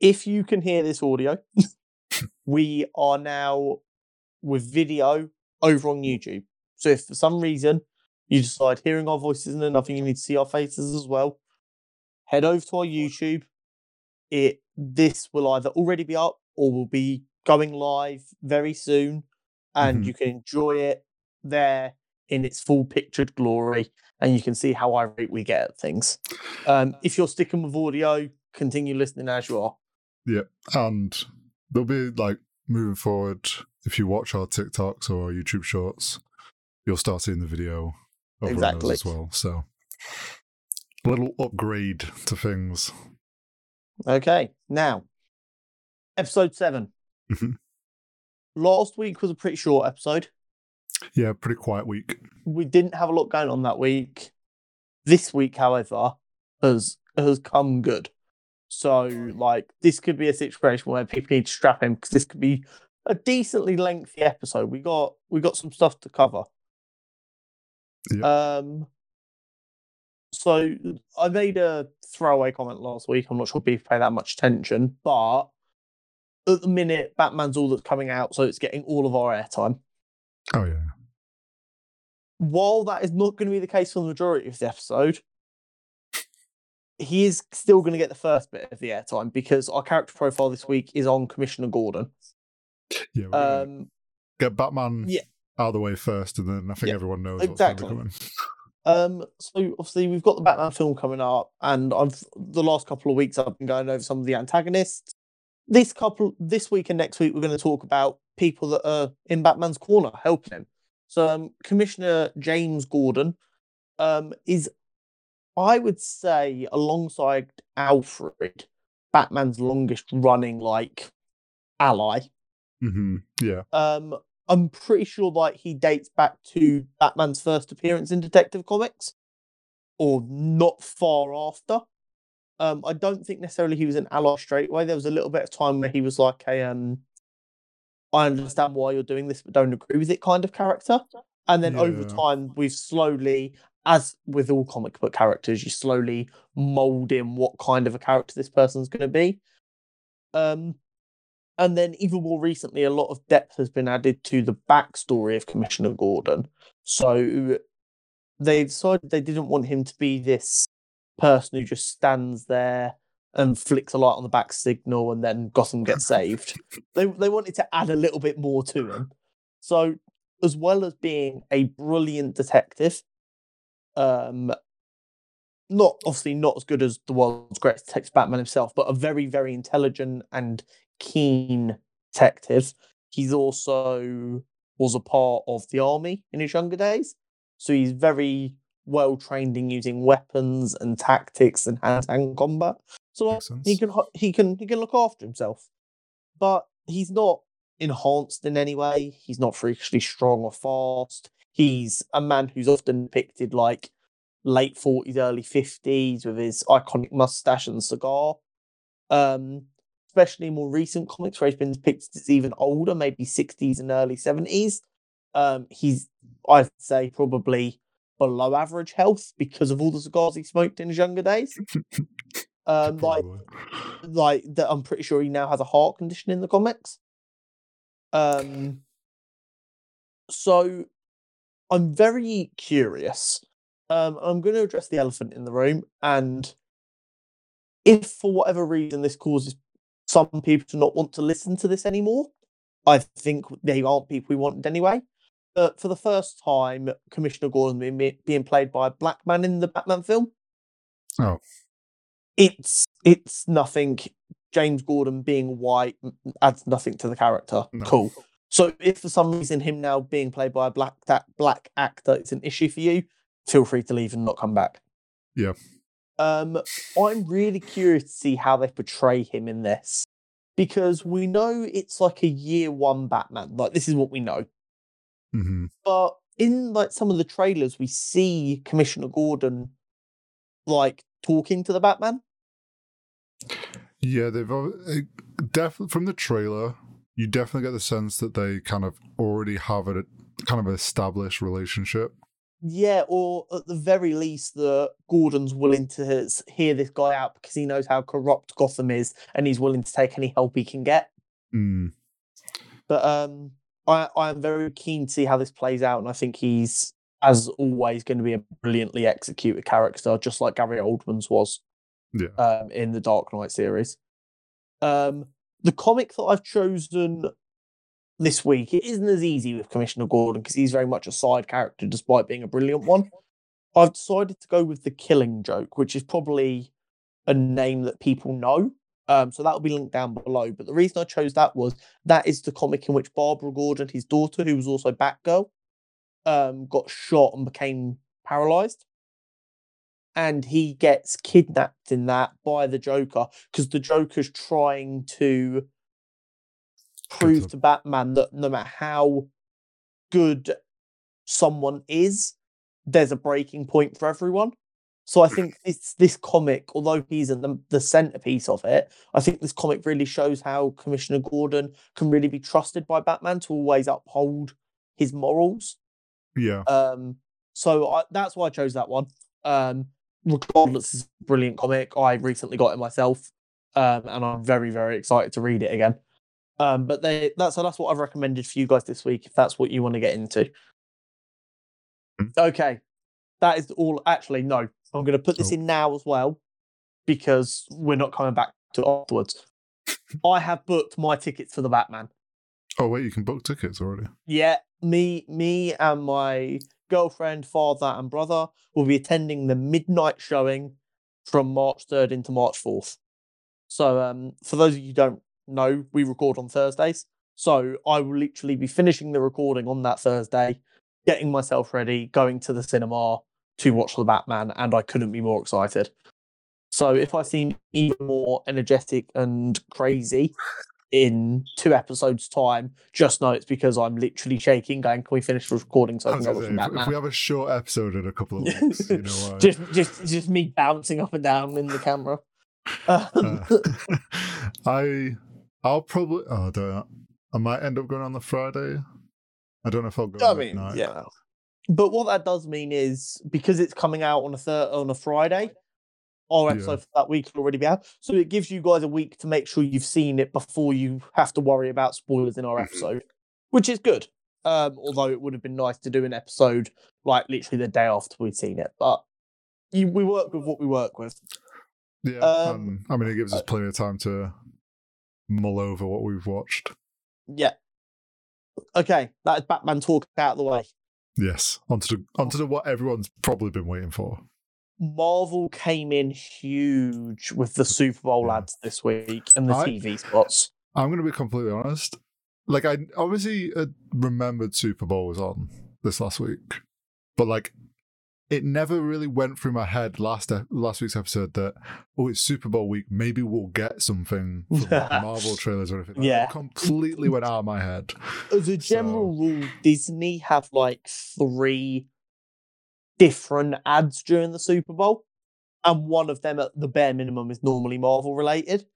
if you can hear this audio, we are now with video over on YouTube. So if for some reason you decide hearing our voices isn't enough and you need to see our faces as well, head over to our YouTube. It this will either already be up or will be going live very soon, and Mhm. you can enjoy it there in its full pictured glory, and you can see how irate we get at things. Um, if you're sticking with audio, continue listening as you are. And there'll be like moving forward, if you watch our TikToks or our YouTube shorts, you'll start seeing the video Exactly. as well. So a little upgrade to things. Okay, now episode seven. Mhm. Last week was a pretty short episode. Yeah, pretty quiet week. we didn't have a lot going on that week. This week, however, has has come good. So, like, this could be a situation where people need to strap in because this could be a decently lengthy episode. We got we got some stuff to cover. Yep. Um. So I made a throwaway comment last week. I'm not sure people pay that much attention, but at the minute, Batman's all that's coming out, so it's getting all of our airtime Oh yeah. while that is not going to be the case for the majority of the episode, he is still going to get the first bit of the airtime because our character profile this week is on Commissioner Gordon. Yeah. We're Um, get Batman yeah. out of the way first, and then I think Yeah, everyone knows exactly. um, so obviously we've got the Batman film coming up, and I've the last couple of weeks I've been going over some of the antagonists. This couple, this week and next week, we're going to talk about people that are in Batman's corner helping him. So um, Commissioner James Gordon um, is, I would say, alongside Alfred, Batman's longest running like ally. hmm Yeah. Um, I'm pretty sure like he dates back to Batman's first appearance in Detective Comics, or not far after. Um, I don't think necessarily he was an ally straight away. There was a little bit of time where he was like a um, I understand why you're doing this, but don't agree with it kind of character. And then over time, we've slowly, as with all comic book characters, you slowly mold in what kind of a character this person's going to be. Um, and then even more recently, a lot of depth has been added to the backstory of Commissioner Gordon. So they decided they didn't want him to be this person who just stands there and flicks a light on the bat signal and then Gotham gets saved. they they wanted to add a little bit more to him. So as well as being a brilliant detective, um not obviously not as good as the world's greatest detective Batman himself, but a very, very intelligent and keen detective. He's also was a part of the army in his younger days. So he's very well trained in using weapons and tactics and hand-to-hand combat. So Makes he sense. can he can he can look after himself. But he's not enhanced in any way. He's not freakishly strong or fast. He's a man who's often depicted like late 40s, early 50s with his iconic mustache and cigar. Um, especially in more recent comics where he's been depicted as even older, maybe 60s and early 70s. Um, he's, I'd say, probably below average health because of all the cigars he smoked in his younger days. Um, like, like that, I'm pretty sure he now has a heart condition in the comics. Um, so I'm very curious. Um, I'm going to address the elephant in the room, and if for whatever reason this causes some people to not want to listen to this anymore, I think they aren't people we wanted anyway. But for the first time, Commissioner Gordon being, being played by a black man in the Batman film. Oh. it's it's nothing. James Gordon being white adds nothing to the character. No. Cool. So if for some reason him now being played by a black that black actor is an issue for you, feel free to leave and not come back. Yeah. Um, I'm really curious to see how they portray him in this because we know it's like a year one Batman. Like this is what we know, hmm but in like some of the trailers, we see Commissioner Gordon like talking to the Batman. Yeah, they've definitely from the trailer. You definitely get the sense that they kind of already have a kind of established relationship. Yeah, or at the very least, that Gordon's willing to hear this guy out because he knows how corrupt Gotham is, and he's willing to take any help he can get. Mm, But um, I I am very keen to see how this plays out, and I think he's as always going to be a brilliantly executed character, just like Gary Oldman's was yeah. um, in the Dark Knight series. Um, the comic that I've chosen this week it isn't as easy with Commissioner Gordon because he's very much a side character, despite being a brilliant one. I've decided to go with the Killing Joke, which is probably a name that people know. Um, so that will be linked down below. But the reason I chose that was that is the comic in which Barbara Gordon, his daughter, who was also Batgirl, um, got shot and became paralyzed and he gets kidnapped in that by the Joker because the Joker's trying to prove to- Batman that no matter how good someone is, there's a breaking point for everyone. So I think this this comic, although he's in the, the centerpiece of it, I think this comic really shows how Commissioner Gordon can really be trusted by Batman to always uphold his morals. Yeah. Um, so I, that's why I chose that one. Um, regardless, it's a brilliant comic. I recently got it myself, um, and I'm very, very excited to read it again. Um, but they that's so that's what I've recommended for you guys this week. If that's what you want to get into. Mm. Okay, that is all. Actually, no, I'm going to put this in now as well because we're not coming back to afterwards. I have booked my tickets for the Batman. Oh wait, you can book tickets already. Yeah, me, me, and my girlfriend, father, and brother will be attending the midnight showing from March third into March fourth. So, um, for those of you who don't know, we record on Thursdays. So I will literally be finishing the recording on that Thursday, getting myself ready, going to the cinema to watch the Batman, and I couldn't be more excited. So if I seem even more energetic and crazy in two episodes' time, just know it's because I'm literally shaking, going, "Can we finish the recording so I I can go watch say, if, we have a short episode in a couple of weeks, you know why. just, just, just me bouncing up and down in the camera. Um, Uh, I, I'll probably. Oh, I don't know. I might end up going on the Friday. I don't know if I'll go. I mean, midnight. yeah. But what that does mean is because it's coming out on a third on a Friday, our Yeah. episode for that week will already be out. So it gives you guys a week to make sure you've seen it before you have to worry about spoilers in our Mhm. episode, which is good. Um, although it would have been nice to do an episode like literally the day after we'd seen it, but you, we work with what we work with. Yeah, Um, and, I mean, it gives us uh, plenty of time to mull over what we've watched. Yeah. Okay, that is Batman talk out of the way. Yes, onto the onto the what everyone's probably been waiting for. Marvel came in huge with the Super Bowl ads this week and the I- TV spots. I'm going to be completely honest. Like, I obviously uh, remembered Super Bowl was on this last week, but like, it never really went through my head last last week's episode that oh, it's Super Bowl week. Maybe we'll get something from Marvel trailers or anything. Yeah. it completely went out of my head. As a general rule, Disney have like three different ads during the Super Bowl, and one of them at the bare minimum is normally Marvel related.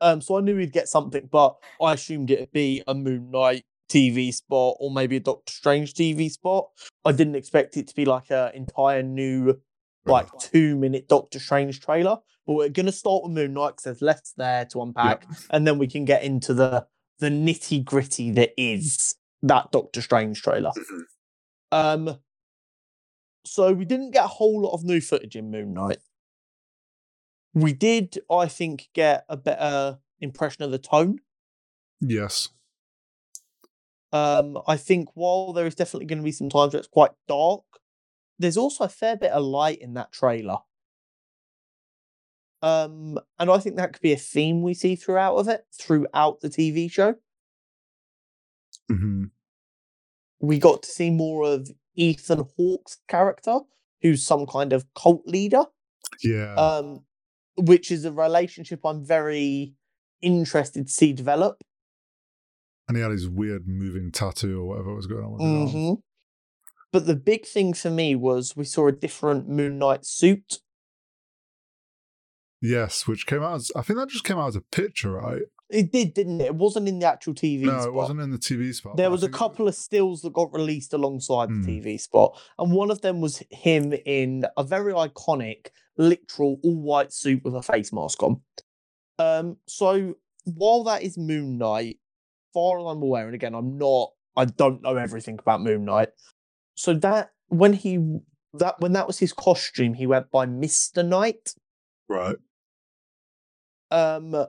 Um, so I knew we'd get something, but I assumed it'd be a Moon Knight TV spot or maybe a Doctor Strange TV spot. I didn't expect it to be like an entire new, like two minute Doctor Strange trailer. But we're gonna start with Moon Knight because there's less there to unpack, and then we can get into the the nitty gritty that is that Doctor Strange trailer. Um, so we didn't get a whole lot of new footage in Moon Knight. We did, I think, get a better impression of the tone. Yes. Um, I think while there is definitely going to be some times where it's quite dark, there's also a fair bit of light in that trailer. Um, and I think that could be a theme we see throughout of it, throughout the TV show. hmm we got to see more of Ethan Hawke's character, who's some kind of cult leader, Yeah. um, which is a relationship I'm very interested to see develop. and he had his weird moving tattoo or whatever was going on with his arm. Mhm. But the big thing for me was we saw a different Moon Knight suit. Yes, which came out as I think that just came out as a picture, right? It did, didn't it? It wasn't in the actual TV no, spot. it wasn't in the TV spot. There was a couple of stills that got released alongside Hmm. the TV spot, and one of them was him in a very iconic, literal all white suit with a face mask on. Um, so while that is Moon Knight, far as I'm aware, and again, I'm not, I don't know everything about Moon Knight. So that when he that when that was his costume, he went by Mister Knight. Right. Um,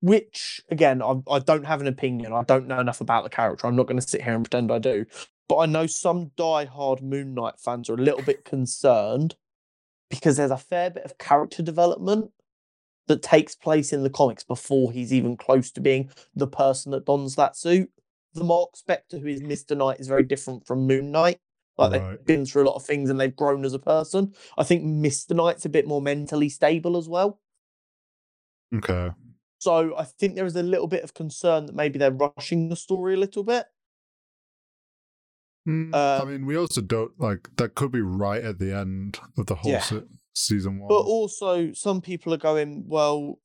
which again, I, I don't have an opinion. I don't know enough about the character. I'm not going to sit here and pretend I do. But I know some die-hard Moon Knight fans are a little bit concerned because there's a fair bit of character development that takes place in the comics before he's even close to being the person that dons that suit. The Mark Spector who is Mr. Knight, is very different from Moon Knight. Like they've been through a lot of things and they've grown as a person. I think Mr. Knight's a bit more mentally stable as well. Okay. So I think there is a little bit of concern that maybe they're rushing the story a little bit. Mm, I Um, mean, we also don't like that. Could be right at the end of the whole Yeah. se- season one. But also, some people are going, well,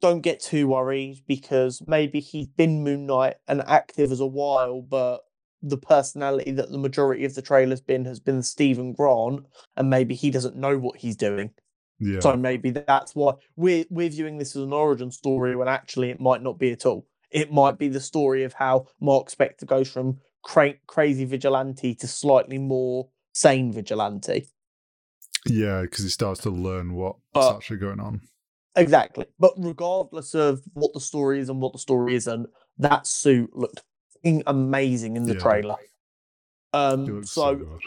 don't get too worried because maybe he's been Moon Knight and active as a while, but the personality that the majority of the trailer's been has been Steven Grant, and maybe he doesn't know what he's doing. Yeah. So maybe that's why we're we're viewing this as an origin story when actually it might not be at all. It might be the story of how Mark Spector goes from cra- crazy vigilante to slightly more sane vigilante. yeah, because he starts to learn what's But- actually going on. Exactly. But regardless of what the story is and what the story isn't, that suit looked amazing in the Yeah. trailer. Um, so, so good.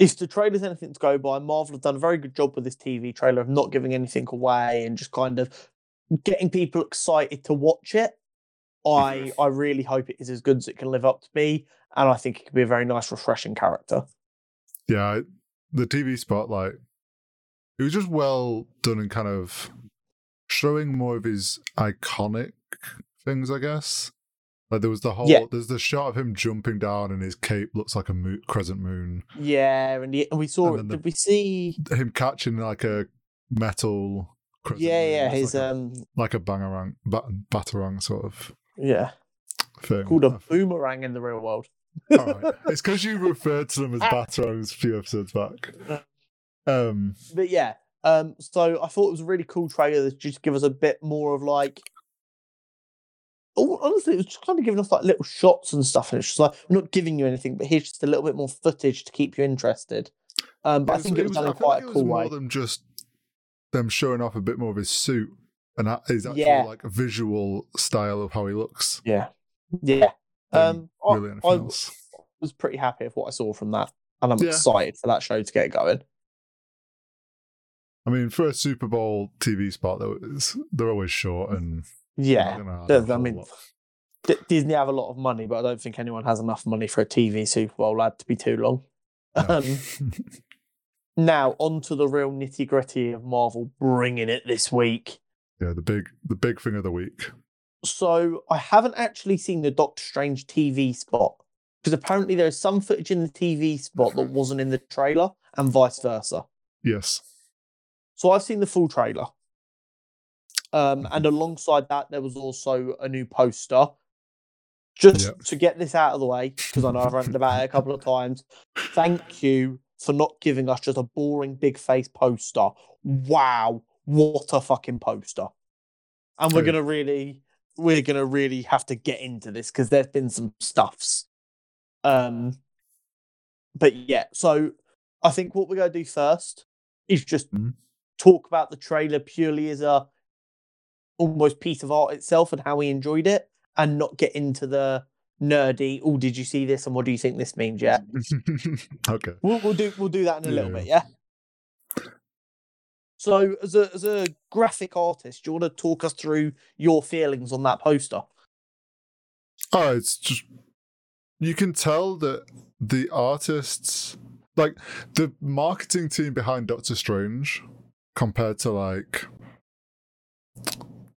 If the trailer's anything to go by, Marvel have done a very good job with this TV trailer of not giving anything away and just kind of getting people excited to watch it. I mm-hmm. I really hope it is as good as it can live up to be, and I think it could be a very nice, refreshing character. Yeah, the TV spotlight. It was just well done and kind of showing more of his iconic things, I guess. Like there was the whole, Yeah. there's the shot of him jumping down and his cape looks like a mo- crescent moon. Yeah, and, and we saw And the- Did we see? Him catching like a metal. Crescent Yeah, moon. yeah, It's his like a, um, like a bangarang, bat, batarang sort of yeah, thing. called a boomerang in the real world. Alright. It's because you referred to them as batarangs a few episodes back. Um, but yeah, um, so I thought it was a really cool trailer that just give us a bit more of like. Oh, honestly, it was just kind of giving us like little shots and stuff, and it's just like I'm not giving you anything, but here's just a little bit more footage to keep you interested. Um, but I think it was, done in I feel quite like a it was cool more way. than just them showing off a bit more of his suit and his actual Yeah. like visual style of how he looks. Yeah, yeah. Um, I, really I else. was pretty happy with what I saw from that, and I'm Yeah. excited for that show to get going. I mean, for a Super Bowl TV spot, though, it's, they're always short and Yeah, I gonna add Does- a I whole mean. D- Disney have a lot of money, but I don't think anyone has enough money for a TV Super Bowl ad to be too long. No. Um, now on to the real nitty gritty of Marvel bringing it this week. yeah, the big the big thing of the week. So I haven't actually seen the Doctor Strange TV spot because apparently there is some footage in the TV spot that wasn't in the trailer, and vice versa. Yes. So I've seen the full trailer. Um, and alongside that, there was also a new poster. Just Yep. to get this out of the way, because I know I've ranted about it a couple of times. Thank you for not giving us just a boring big face poster. Wow, what a fucking poster! And we're Oh, gonna really, we're gonna really have to get into this because there's been some stuffs. Um, but yeah, so I think what we're gonna do first is just Mhm. talk about the trailer purely as a almost piece of art itself and how we enjoyed it, and not get into the nerdy. Oh, did you see this? And what do you think this means? Yeah, okay. we'll, we'll do we'll do that in a little bit. Yeah. So, as a as a graphic artist, do you want to talk us through your feelings on that poster? Oh, it's just you can tell that the artists like the marketing team behind Doctor Strange compared to like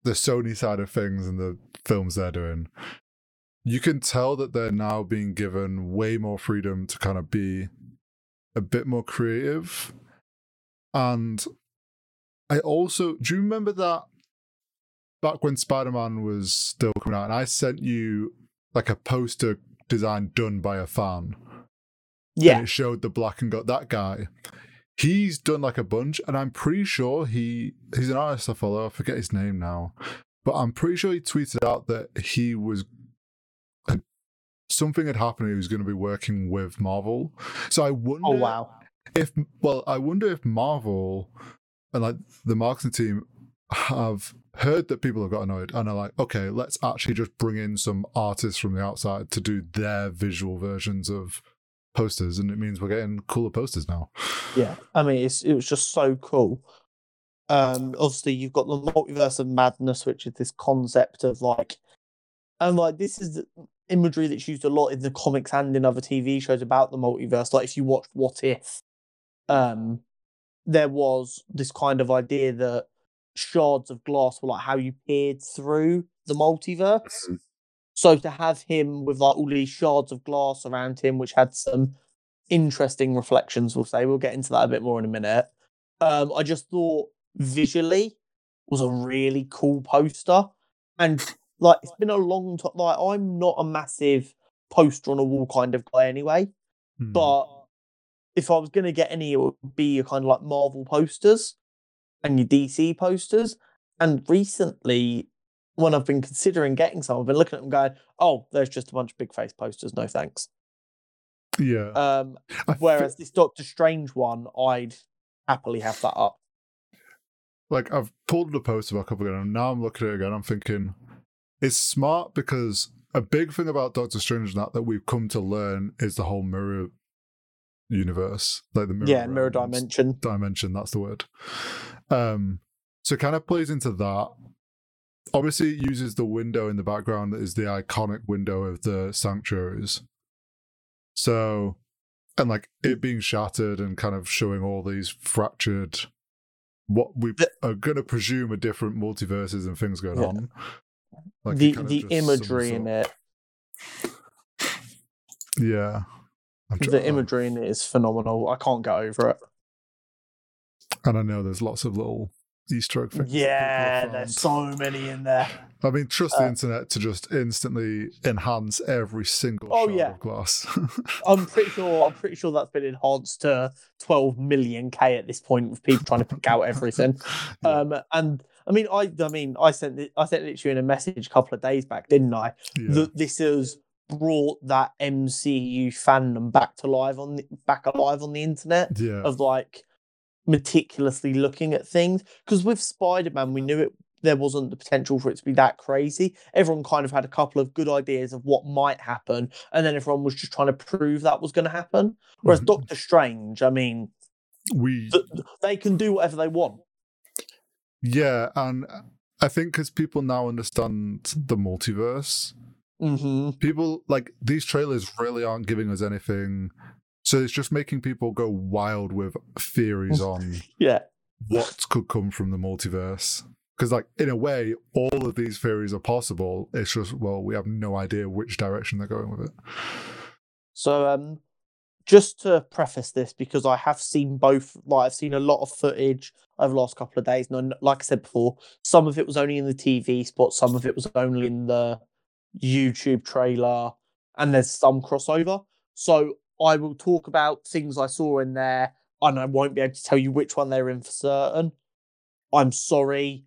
the Sony side of things and the films they're doing. You can tell that they're now being given way more freedom to kind of be a bit more creative. And I also do you remember that back when Spider Man was still coming out, and I sent you like a poster design done by a fan. Yeah. And it showed the black and got that guy. He's done like a bunch, and I'm pretty sure he he's an artist I follow. I forget his name now, but I'm pretty sure he tweeted out that he was uh, something had happened. He was going to be working with Marvel. So I wonder. Oh wow. If well, I wonder if Marvel and like the marketing team have heard that people have got annoyed and are like, okay, let's actually just bring in some artists from the outside to do their visual versions of posters, and it means we're getting cooler posters now. Yeah, I mean, it's it was just so cool. Um, obviously, you've got the multiverse of madness, which is this concept of like, and like this is imagery that's used a lot in the comics and in other TV shows about the multiverse. Like, if you watched What If, um, there was this kind of idea that shards of glass were like how you peered through the multiverse. So to have him with like all these shards of glass around him, which had some interesting reflections, we'll say we'll get into that a bit more in a minute. Um, I just thought visually was a really cool poster, and like it's been a long time. Like I'm not a massive poster on a wall kind of guy anyway, Hmm. but if I was going to get any, it would be your kind of like Marvel posters and your DC posters. And recently, when I've been considering getting some, I've been looking at them going, oh, there's just a bunch of big face posters. No thanks. yeah. Um, whereas this Doctor Strange one, I'd happily have that up. like I've pulled the poster back up again, and now I'm looking at it again. I'm thinking it's smart because a big thing about Doctor Strange that that we've come to learn is the whole mirror universe, like the mirror yeah, mirror dimension. dimension that's the word um so it kind of plays into that obviously it uses the window in the background that is the iconic window of the sanctuaries so and like it being shattered and kind of showing all these fractured what we The- are going to presume are different multiverses and things going Yeah. on Like, the the imagery in it, yeah the imagery in it is phenomenal. I can't get over it. and i know there's lots of little easter egg things that people have Yeah, there's so many in there. I mean, trust the Uh, internet to just instantly enhance every single Oh, shard yeah. of glass. I'm pretty sure. I'm pretty sure that's been enhanced to 12 million k at this point with people trying to pick out everything. Yeah. Um, and I mean, I, I mean, I sent it. I sent it to you in a message a couple of days back, didn't I? yeah. That this has brought that MCU fandom back to live on the, back alive on the internet yeah. of like meticulously looking at things. Because with Spider Man, we knew it. There wasn't the potential for it to be that crazy. Everyone kind of had a couple of good ideas of what might happen, and then everyone was just trying to prove that was going to happen. Whereas Mhm. Doctor Strange, I mean, we, th- they can do whatever they want. yeah, and I think because people now understand the multiverse, hmm people like these trailers really aren't giving us anything. So it's just making people go wild with theories on Yeah, what could come from the multiverse. Because, like, in a way, all of these theories are possible. It's just, well, we have no idea which direction they're going with it. So, um, just to preface this, because I have seen both, like I've seen a lot of footage over the last couple of days. And like I said before, some of it was only in the TV spot, some of it was only in the YouTube trailer, and there's some crossover. So I will talk about things I saw in there, and I won't be able to tell you which one they're in for certain. I'm sorry.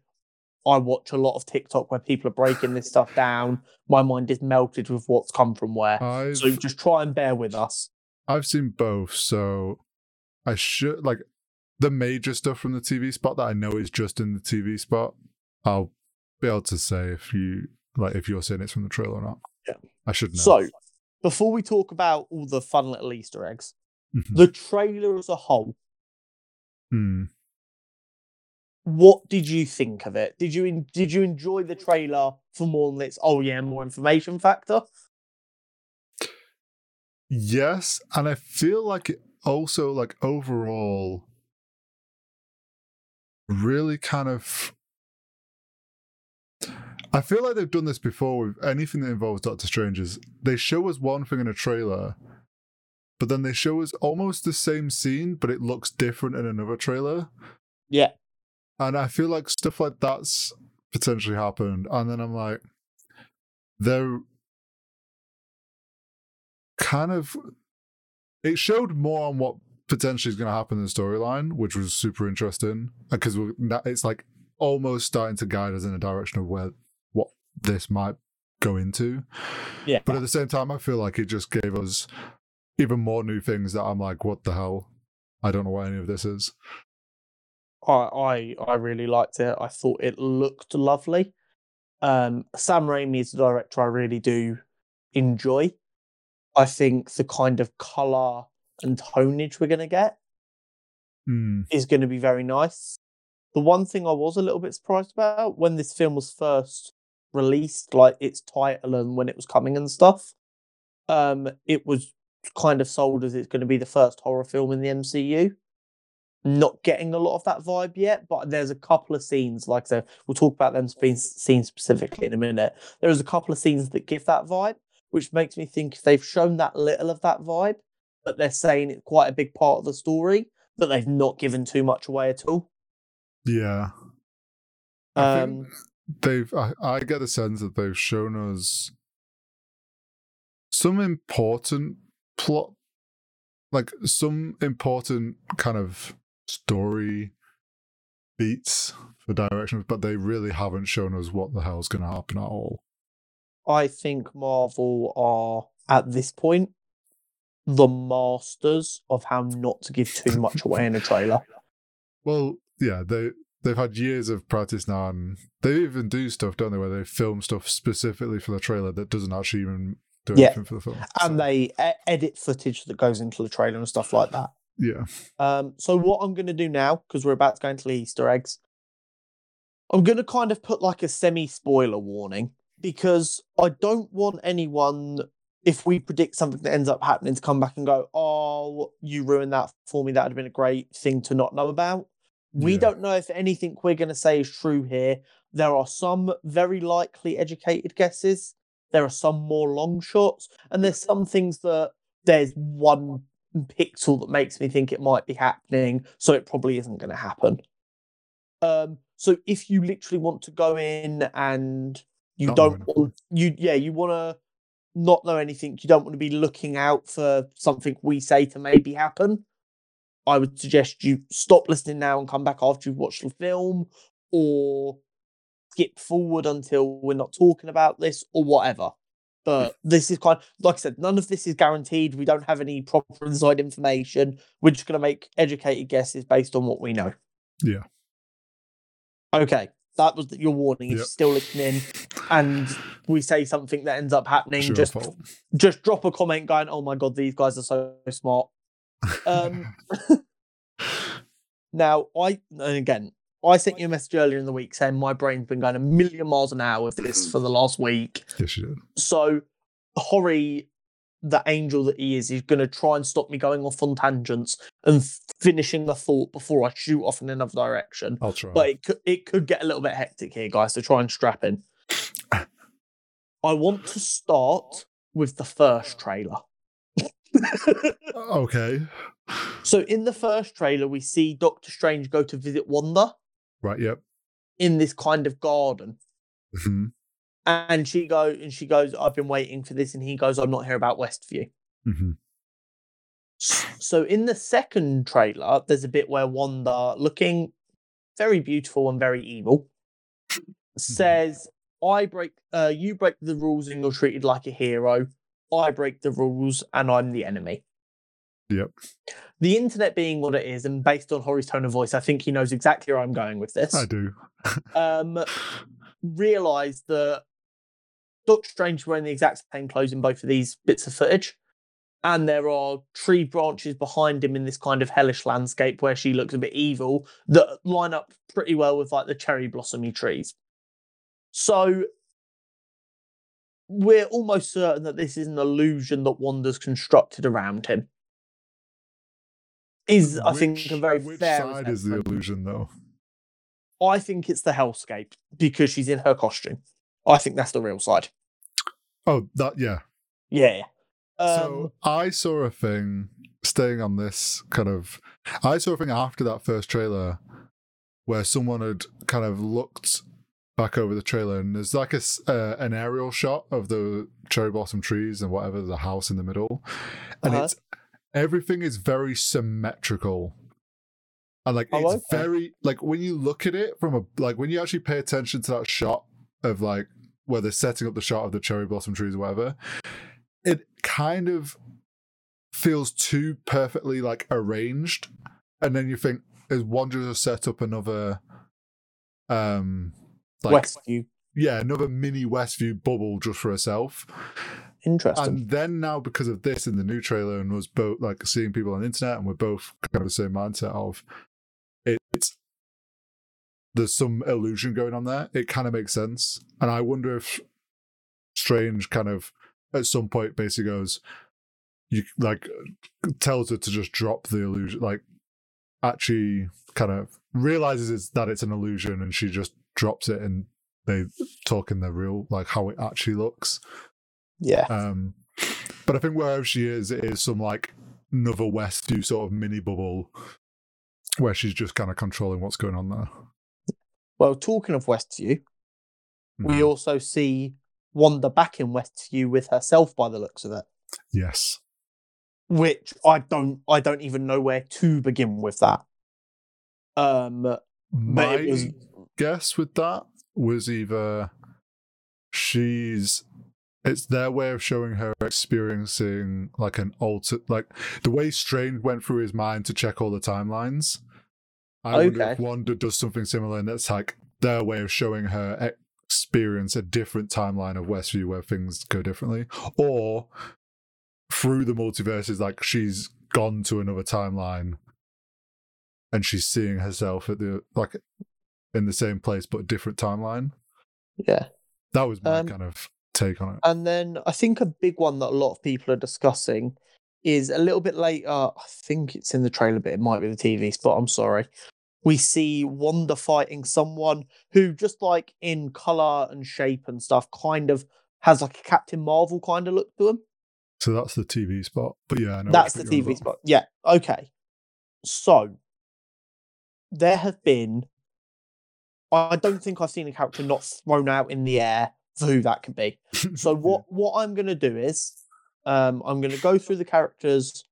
I watch a lot of TikTok where people are breaking this stuff down. My mind is melted with what's come from where. I've So just try and bear with us. I've seen both, so I should like the major stuff from the TV spot that I know is just in the TV spot. I'll be able to say if you like if you're saying it's from the trailer or not. Yeah. I should know. So before we talk about all the fun little Easter eggs, Mhm. the trailer as a whole, Hmm. what did you think of it? Did you did you enjoy the trailer for more than its oh yeah more information factor? Yes, and I feel like it also like overall really kind of I feel like they've done this before with anything that involves Doctor Strangers. they show us one thing in a trailer, but then they show us almost the same scene, but it looks different in another trailer. Yeah. And I feel like stuff like that's potentially happened, and then I'm like, they're kind of. It showed more on what potentially is going to happen in the storyline, which was super interesting because it's like almost starting to guide us in a direction of where this might go into. Yeah. But at the same time, I feel like it just gave us even more new things that I'm like, what the hell? I don't know what any of this is. I I, I really liked it. I thought it looked lovely. Um, Sam Raimi is a director I really do enjoy. I think the kind of color and tonage we're going to get Mm. is going to be very nice. The one thing I was a little bit surprised about when this film was first released, like its title and when it was coming and stuff, um, it was kind of sold as it's going to be the first horror film in the MCU. Not getting a lot of that vibe yet, but there's a couple of scenes, like I said, we'll talk about them scenes specifically in a minute. There's a couple of scenes that give that vibe, which makes me think if they've shown that little of that vibe, but they're saying it's quite a big part of the story, that they've not given too much away at all. Yeah. I think Um, they've I, I get a sense that they've shown us some important plot like some important kind of story beats for directions but they really haven't shown us what the hell's going to happen at all I think Marvel are at this point the masters of how not to give too much away in a trailer. well yeah they they've had years of practice now and they even do stuff don't they where they film stuff specifically for the trailer that doesn't actually even do Yeah. anything for the film And So, they edit footage that goes into the trailer and stuff like that. yeah Um, so what I'm going to do now, because we're about to go into the Easter eggs, I'm going to kind of put like a semi-spoiler warning because I don't want anyone, if we predict something that ends up happening, to come back and go, "Oh, you ruined that for me. That'd have been a great thing to not know about." We Yeah. don't know if anything we're going to say is true here. There are some very likely educated guesses. There are some more long shots, and there's some things that there's one pixel that makes me think it might be happening, so it probably isn't going to happen. Um, so if you literally want to go in and you Not don't want you yeah you want to not know anything, you don't want to be looking out for something we say to maybe happen. I would suggest you stop listening now and come back after you've watched the film, or skip forward until we're not talking about this, or whatever. But this is kind like I said, none of this is guaranteed. We don't have any proper inside information. We're just going to make educated guesses based on what we know. Yeah. Okay, that was your warning. If Yep. you're still listening, and we say something that ends up happening, Sure, just fault. just drop a comment going, "Oh my god, these guys are so smart." Um, now I and again, I sent you a message earlier in the week saying my brain's been going a million miles an hour with this for the last week. yes you did So Horry, the angel that he is, is going to try and stop me going off on tangents and finishing the thought before I shoot off in another direction. i'll try But it could it could get a little bit hectic here, guys. So try and strap in. I want to start with the first trailer. okay so in the first trailer, we see Doctor Strange go to visit Wanda right yep in this kind of garden. Mhm. And she go and she goes, I've been waiting for this, and he goes, I'm not here about Westview. Mhm. So in the second trailer, there's a bit where Wanda, looking very beautiful and very evil, says, "I break, uh, you break the rules and you're treated like a hero. I break the rules and I'm the enemy." Yep. The internet being what it is, and based on Horry's tone of voice, I think he knows exactly where I'm going with this. i do Um, realised that Doctor Strange is wearing the exact same clothes in both of these bits of footage. And there are tree branches behind him in this kind of hellish landscape where she looks a bit evil that line up pretty well with like the cherry blossomy trees. So we're almost certain that this is an illusion that Wanda's constructed around him. Is I think a very which fair side is the illusion though I think it's the hellscape because she's in her costume. I think that's the real side. oh that yeah Yeah. Um, so I saw a thing staying on this kind of I saw a thing after that first trailer where someone had kind of looked back over the trailer, and there's like a uh, an aerial shot of the cherry blossom trees and whatever the house in the middle, and Uh-huh. it's everything is very symmetrical. And like Oh, it's okay. very like when you look at it from a like when you actually pay attention to that shot of like where they're setting up the shot of the cherry blossom trees or whatever, it kind of feels too perfectly like arranged. And then you think, is one just set up another um like Westview. yeah, another mini Westview bubble just for herself. Interesting. And then now because of this in the new trailer and was both like seeing people on the internet and we're both kind of the same mindset of it's there's some illusion going on there. It kind of makes sense. And I wonder if Strange kind of at some point basically goes you like tells her to just drop the illusion like actually kind of realizes it's that it's an illusion and she just drops it and they talk in the real like how it actually looks. yeah. Um, but I think wherever she is, it is some like another West Westview sort of mini bubble where she's just kind of controlling what's going on there. well, talking of Westview, we Mhm. also see Wanda back in Westview with herself by the looks of it. Yes. Which I don't I don't even know where to begin with that. Um but it was guess with that was either she's it's their way of showing her experiencing like an alter like the way Strange went through his mind to check all the timelines. I wonder if Wanda does something similar and that's like their way of showing her experience a different timeline of Westview where things go differently. Or through the multiverses, like she's gone to another timeline and she's seeing herself at the like in the same place but a different timeline. yeah. That was my Um, kind of take on it. And then I think a big one that a lot of people are discussing is a little bit later. I think it's in the trailer, but it might be the TV spot. I'm sorry. We see Wanda fighting someone who, just like in color and shape and stuff, kind of has like a Captain Marvel kind of look to him. So that's the TV spot. But yeah, I know That's the bit you're on TV spot. Yeah. Okay. So there have been. I don't think I've seen a character not thrown out in the air for who that could be. So what what I'm going to do is um, I'm going to go through the characters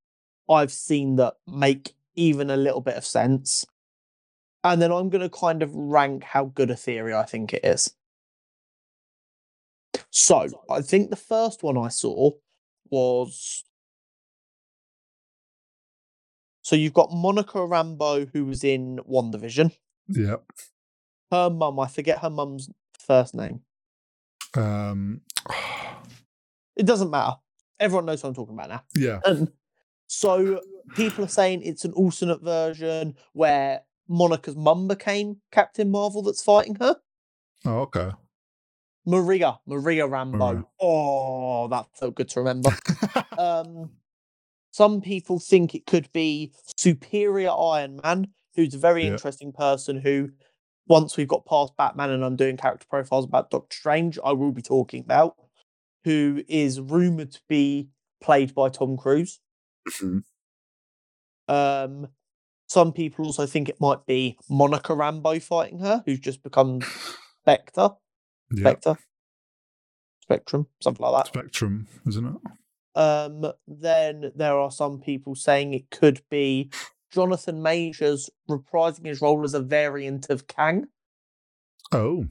I've seen that make even a little bit of sense, and then I'm going to kind of rank how good a theory I think it is. So I think the first one I saw was. So you've got Monica Rambeau, who was in WandaVision. yeah. Her mum, I forget her mum's first name. Um It doesn't matter. Everyone knows what I'm talking about now. yeah. Um, so people are saying it's an alternate version where Monica's mum became Captain Marvel that's fighting her. Oh, okay. Maria, Maria Rambeau. Oh, that felt good to remember. um, some people think it could be Superior Iron Man, who's a very Yeah. interesting person who, once we've got past Batman and I'm doing character profiles about Doctor Strange, I will be talking about, who is rumored to be played by Tom Cruise. Mhm. Um, some people also think it might be Monica Rambeau fighting her, who's just become Spectre, yeah. Spectre, Spectrum, something like that. Spectrum, isn't it? Um, then there are some people saying it could be Jonathan Majors reprising his role as a variant of Kang, Oh.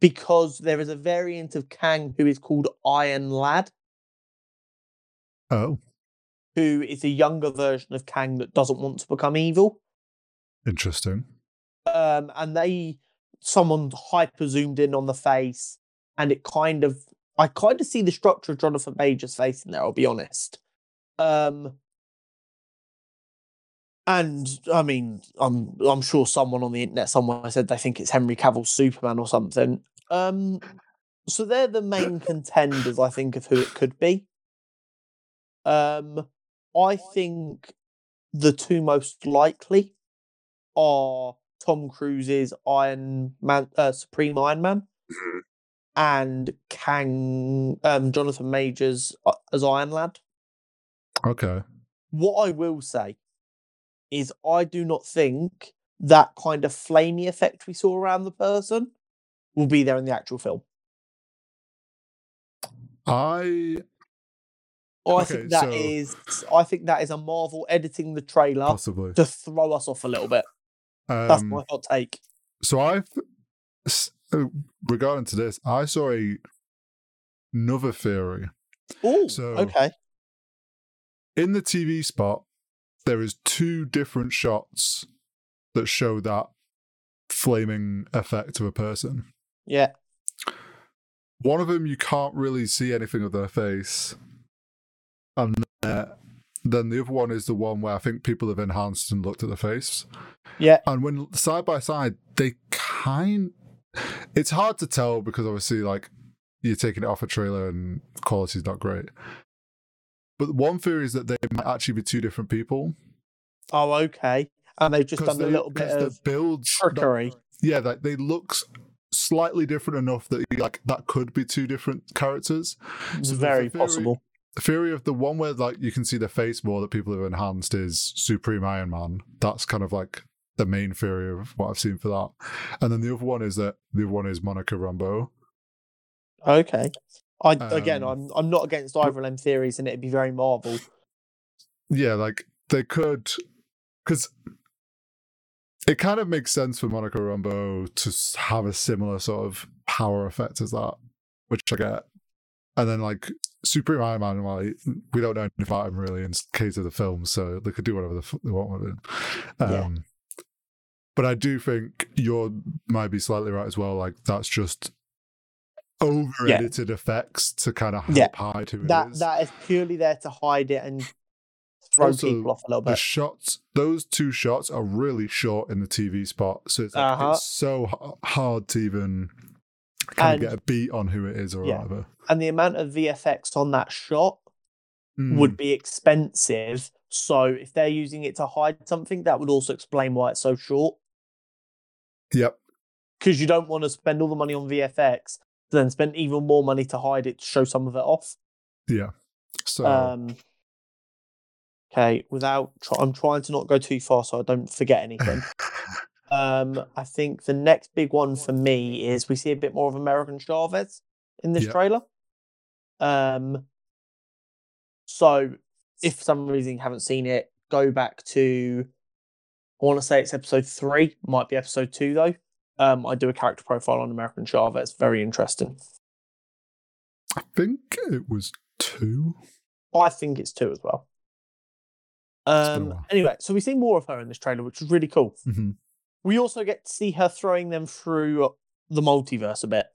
because there is a variant of Kang who is called Iron Lad, Oh. who is a younger version of Kang that doesn't want to become evil. Interesting. um, and they someone hyper zoomed in on the face, and it kind of I kind of see the structure of Jonathan Major's face in there. I'll be honest. Um, and I mean, I'm I'm sure someone on the internet somewhere said they think it's Henry Cavill's Superman or something. Um, so they're the main contenders, I think, of who it could be. Um, I think the two most likely are Tom Cruise's Iron Man, uh, Supreme Iron Man, and Kang, um, Jonathan Majors uh, as Iron Lad. Okay. What I will say is, I do not think that kind of flamey effect we saw around the person will be there in the actual film. I I Okay, think that so- is, I think that is a Marvel editing the trailer possibly. to throw us off a little bit. That's Um, my hot take. so I've uh, regarding to this, I saw a another theory. Oh, so- okay. In the TV spot, there is two different shots that show that flaming effect of a person. Yeah. One of them you can't really see anything of their face, and uh, then the other one is the one where I think people have enhanced and looked at the face. Yeah. And when side by side, they kind. It's hard to tell because obviously, like you're taking it off a trailer and quality's not great. But one theory is that they might actually be two different people. Oh, okay. And they've just done they, a little bit of builds. trickery. yeah, like they look slightly different enough that like that could be two different characters. It's So very theory- possible. The theory of the one where like you can see the face more that people have enhanced is Supreme Iron Man. That's kind of like the main theory of what I've seen for that. And then the other one is that the other one is Monica Rambeau. Okay. I again, Um, I'm I'm not against either of them theories, and it'd be very Marvel. Yeah, like they could, because it kind of makes sense for Monica Rambeau to have a similar sort of power effect as that, which I get. And then like Supreme Iron Man, well, we don't know anything about him really in case of the film, so they could do whatever the f- they want with it. Yeah. Um, But I do think you might be slightly right as well. Like that's just over edited effects to kind of help Yeah. hide who it That is. that is purely there to hide it and throw Also, people off a little bit. the shots those two shots are really short in the tv spot so it's, like, Uh-huh. it's so h- hard to even kind And- of get a beat on who it is or Yeah. whatever and the amount of VFX on that shot Mm, would be expensive. So if they're using it to hide something, that would also explain why it's so short. yep Because you don't want to spend all the money on VFX, then spend even more money to hide it to show some of it off. yeah so Um, okay, without try- I'm trying to not go too far so I don't forget anything. um, I think the next big one for me is we see a bit more of America Chavez in this Yep. trailer. Um, so if for some reason you haven't seen it, go back to I want to say it's episode three, might be episode two though. Um, I do a character profile on America Chavez, very interesting. i think it was two I think it's two as well. Um, anyway, so we see more of her in this trailer, which is really cool. hmm We also get to see her throwing them through the multiverse a bit,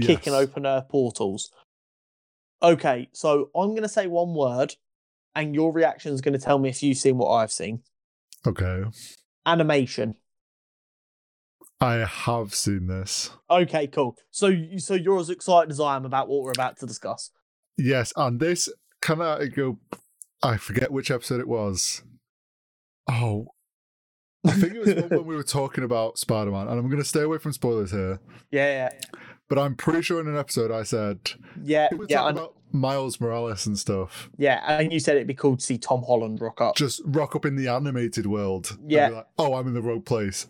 kicking open her portals. Okay, so I'm going to say one word, and your reaction is going to tell me if you've seen what I've seen. okay Animation. I have seen this Okay, cool. So, so you're as excited as I am about what we're about to discuss. yes and this kind of go i forget which episode it was oh i think it was when we were talking about spider-man and i'm going to stay away from spoilers here Yeah, yeah, But I'm pretty sure in an episode I said yeah, it yeah, I about Miles Morales and stuff. yeah. And you said it'd be cool to see Tom Holland rock up. Just rock up in the animated world. Yeah. like, oh, I'm in the wrong place.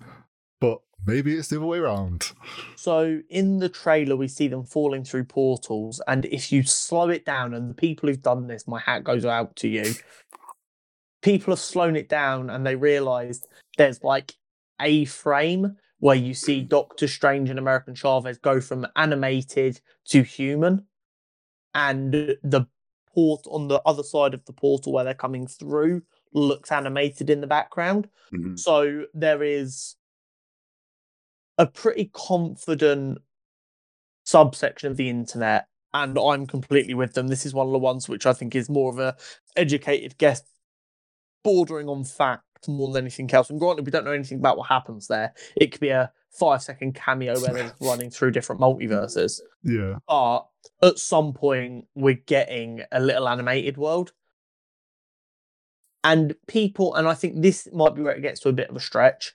Maybe it's the other way around. So in the trailer, we see them falling through portals, and if you slow it down, and the people who've done this, my hat goes out to you. People have slowed it down, and they realised there's like a frame where you see Doctor Strange and America Chavez go from animated to human, and the port on the other side of the portal where they're coming through looks animated in the background. Mm-hmm. So there is a pretty confident subsection of the internet, and I'm completely with them. This is one of the ones which I think is more of a educated guess, bordering on fact more than anything else. And granted, we don't know anything about what happens there. It could be a five second cameo where they're running through different multiverses. Yeah. But at some point, we're getting a little animated world. And people, and I think this might be where it gets to a bit of a stretch.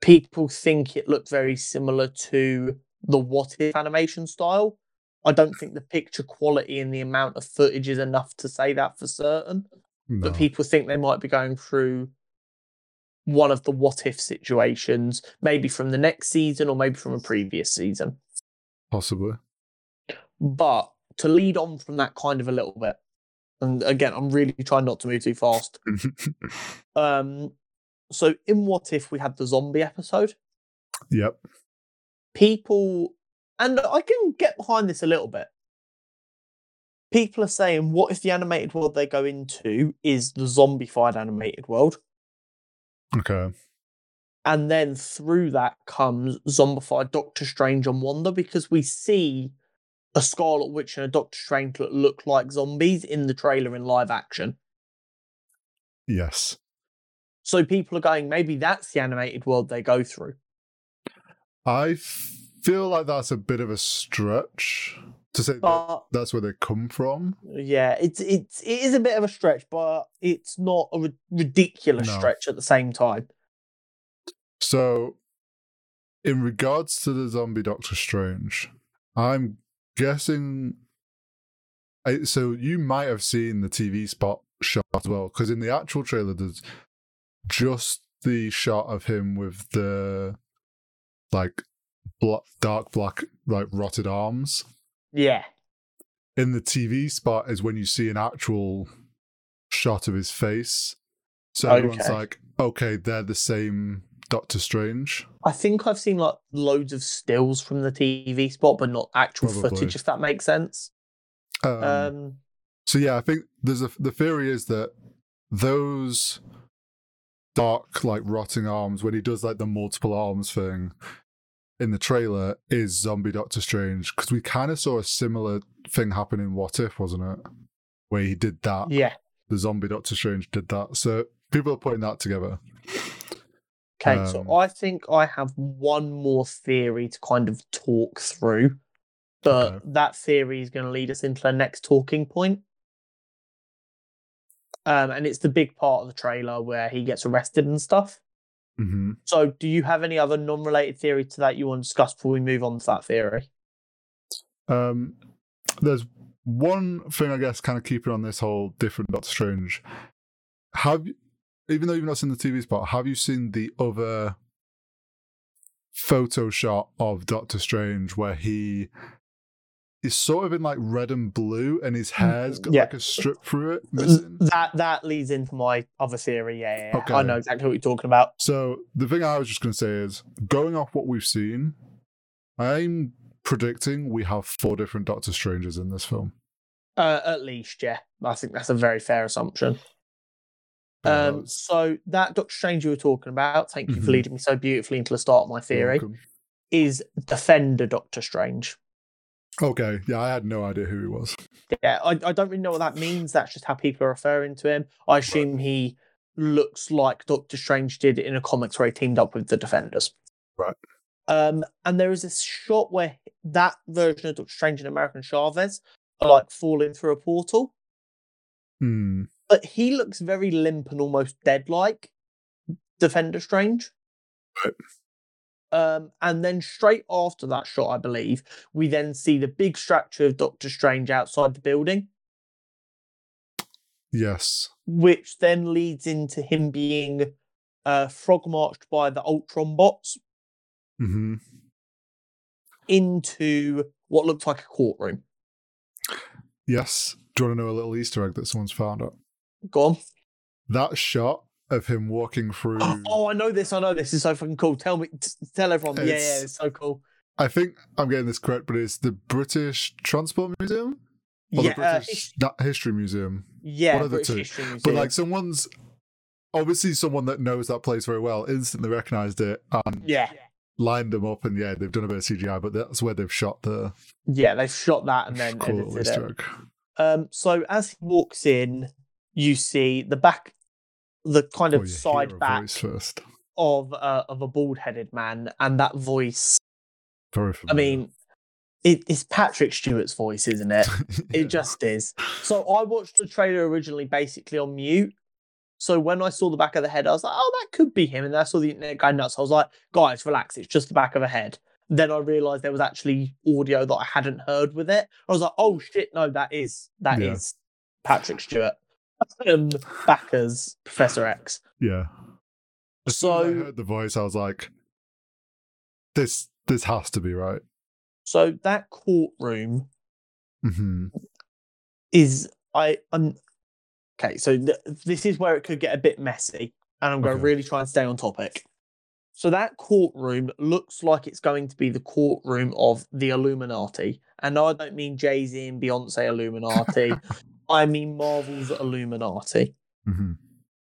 People think it looked very similar to the What If animation style. I don't think the picture quality and the amount of footage is enough to say that for certain. No. But people think they might be going through one of the What If situations, maybe from the next season or maybe from a previous season. Possibly. But to lead on from that kind of a little bit, and again, I'm really trying not to move too fast. Um, so in What If we had the zombie episode, yep. people, and I can get behind this a little bit. People are saying, what if the animated world they go into is the zombified animated world? Okay. And then through that comes zombified Doctor Strange and Wanda because we see a Scarlet Witch and a Doctor Strange look like zombies in the trailer in live action. Yes. So people are going, maybe that's the animated world they go through. I feel like that's a bit of a stretch to say that that's where they come from. yeah, it's it's it is a bit of a stretch, but it's not a ri- ridiculous No. stretch at the same time. So, in regards to the zombie Doctor Strange, I'm guessing. I, so you might have seen the TV spot shot as well, because in the actual trailer, there's just the shot of him with the like bla- dark black like rotted arms. Yeah, In the TV spot is when you see an actual shot of his face. So everyone's like, okay, they're the same Doctor Strange. I think I've seen like loads of stills from the TV spot, but not actual Probably. footage. If that makes sense. Um, Um, so yeah, I think there's a the theory is that those dark like rotting arms when he does like the multiple arms thing in the trailer is zombie Doctor Strange because we kind of saw a similar thing happen in What If, wasn't it? Where he did that. yeah. The zombie Doctor Strange did that. So people are putting that together. Okay, Um, so I think I have one more theory to kind of talk through, but Okay. that theory is going to lead us into the next talking point. Um, and it's the big part of the trailer where he gets arrested and stuff. hmm So, do you have any other non-related theory to that you want to discuss before we move on to that theory? Um, there's one thing I guess, kind of keeping on this whole different Doctor Strange. Have even though you've not seen the TV spot, have you seen the other photo shot of Doctor Strange where he is sort of in like red and blue, and his hair's got yeah. like a strip through it missing? That that leads into my other theory. Yeah, yeah, yeah. I know exactly what you're talking about. So the thing I was just going to say is, going off what we've seen, I'm predicting we have four different Doctor Stranges in this film. Uh, at least, yeah. I think that's a very fair assumption. Um, so that Doctor Strange you were talking about, thank you for Mhm. leading me so beautifully into the start of my theory, is Defender Doctor Strange. Okay, yeah, I had no idea who he was. Yeah, I, I don't really know what that means. That's just how people are referring to him. I assume he looks like Doctor Strange did in a comics where he teamed up with the Defenders. Right. Um, and there is this shot where that version of Doctor Strange and America Chavez are like falling through a portal, Hmm. but he looks very limp and almost dead like Defender Strange. Right. Um, and then straight after that shot, I believe, we then see the big statue of Doctor Strange outside the building. Yes. which then leads into him being uh, frog marched by the Ultron bots hmm into what looks like a courtroom. Yes. Do you want to know a little Easter egg that someone's found out? Go on. That shot of him walking through. Oh, oh, I know this. I know this. is so fucking cool. Tell me, t- tell everyone. yeah, yeah, It's- it's so cool. I think I'm getting this correct, but it's the British Transport Museum or Yeah, the uh, British his- Na- History Museum. yeah, one of the British two. History But like someone's obviously someone that knows that place very well instantly recognized it and yeah, lined them up, and yeah, they've done a bit of CGI, but that's where they've shot the yeah, they've shot that and then cool edited it. Um, so as he walks in, you see the back, the kind of side back first. of uh, of a bald headed man, and that voice. Very I mean, it, it's Patrick Stewart's voice, isn't it? Yeah. It just is. So I watched the trailer originally basically on mute. So when I saw the back of the head, I was like, oh, that could be him. And then I saw the internet guy nuts. I was like, guys, relax. It's just the back of a head. Then I realized there was actually audio that I hadn't heard with it. I was like, oh shit, no, that is that is Yeah. Patrick Stewart. Um, back as Professor X. yeah. As soon I heard the voice, I was like, "This, this has to be right." So that courtroom hmm is I I'm okay. So th- this is where it could get a bit messy, and I'm going to really try and stay on topic. So that courtroom looks like it's going to be the courtroom of the Illuminati, and I don't mean Jay Z and Beyonce Illuminati. I mean Marvel's Illuminati. hmm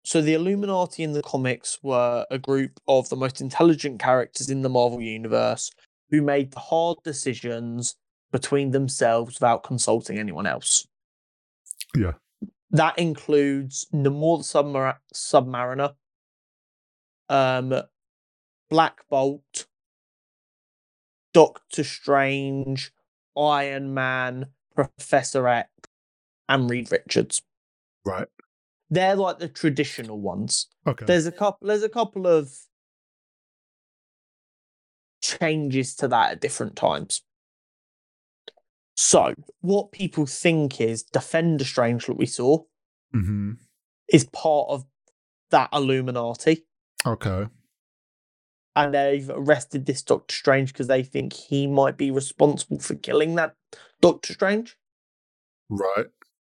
So the Illuminati in the comics were a group of the most intelligent characters in the Marvel universe who made the hard decisions between themselves without consulting anyone else. Yeah. That includes Namor the Submar- Submariner, um, Black Bolt, Doctor Strange, Iron Man, Professor X, and Reed Richards. Right. They're like the traditional ones. Okay. There's a couple. There's a couple of changes to that at different times. So, what people think is Defender Strange that we saw hmm is part of that Illuminati, Okay. and they've arrested this Doctor Strange because they think he might be responsible for killing that Doctor Strange. Right.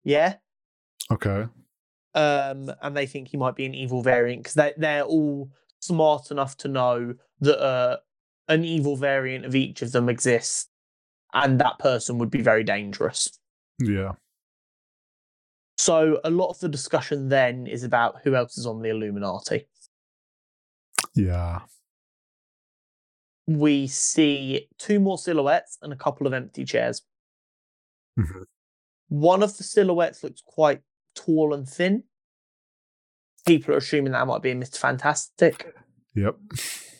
Yeah. Okay. um, and they think he might be an evil variant because they they're all smart enough to know that uh, an evil variant of each of them exists, and that person would be very dangerous. Yeah. So a lot of the discussion then is about who else is on the Illuminati. Yeah. We see two more silhouettes and a couple of empty chairs. Mhm. One of the silhouettes looks quite tall and thin. People are assuming that might be a Mr. Fantastic, Yep.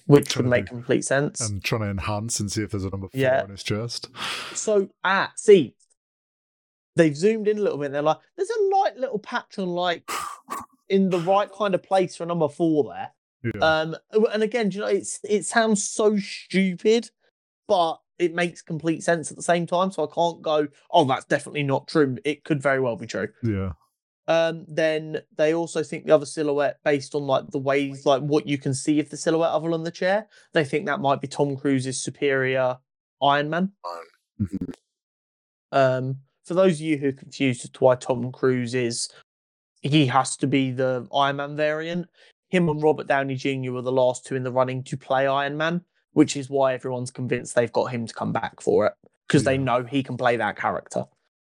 which would make complete sense. And trying to enhance and see if there's a number four Yeah. on his chest. So, ah, see, they've zoomed in a little bit. And they're like, there's a light little patch on like in the right kind of place for number four there. Yeah. Um, and again, do you know, it's it sounds so stupid, but it makes complete sense at the same time. So I can't go, oh, that's definitely not true. It could very well be true. yeah. Um, then they also think the other silhouette, based on like the ways, like what you can see of the silhouette other than the chair, they think that might be Tom Cruise's superior Iron Man. Mhm. Um, for those of you who are confused as to why Tom Cruise is, he has to be the Iron Man variant. Him and Robert Downey Jr. were the last two in the running to play Iron Man, which is why everyone's convinced they've got him to come back for it because they know he can play that character.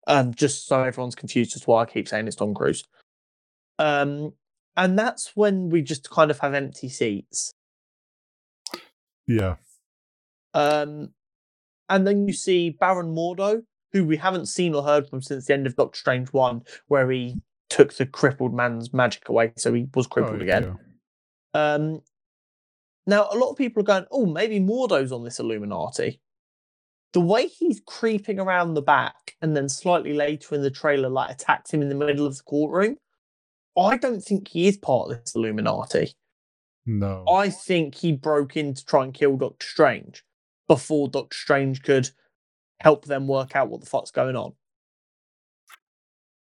Um, just so everyone's confused as to why I keep saying it's Tom Cruise. Um, and that's when we just kind of have empty seats. Yeah. Um, and then you see Baron Mordo, who we haven't seen or heard from since the end of Doctor Strange 1, where he took the crippled man's magic away, so he was crippled Oh, again. Um, now, a lot of people are going, oh, maybe Mordo's on this Illuminati. The way he's creeping around the back and then slightly later in the trailer, like attacks him in the middle of the courtroom, I don't think he is part of this Illuminati. No. I think he broke in to try and kill Doctor Strange before Doctor Strange could help them work out what the fuck's going on.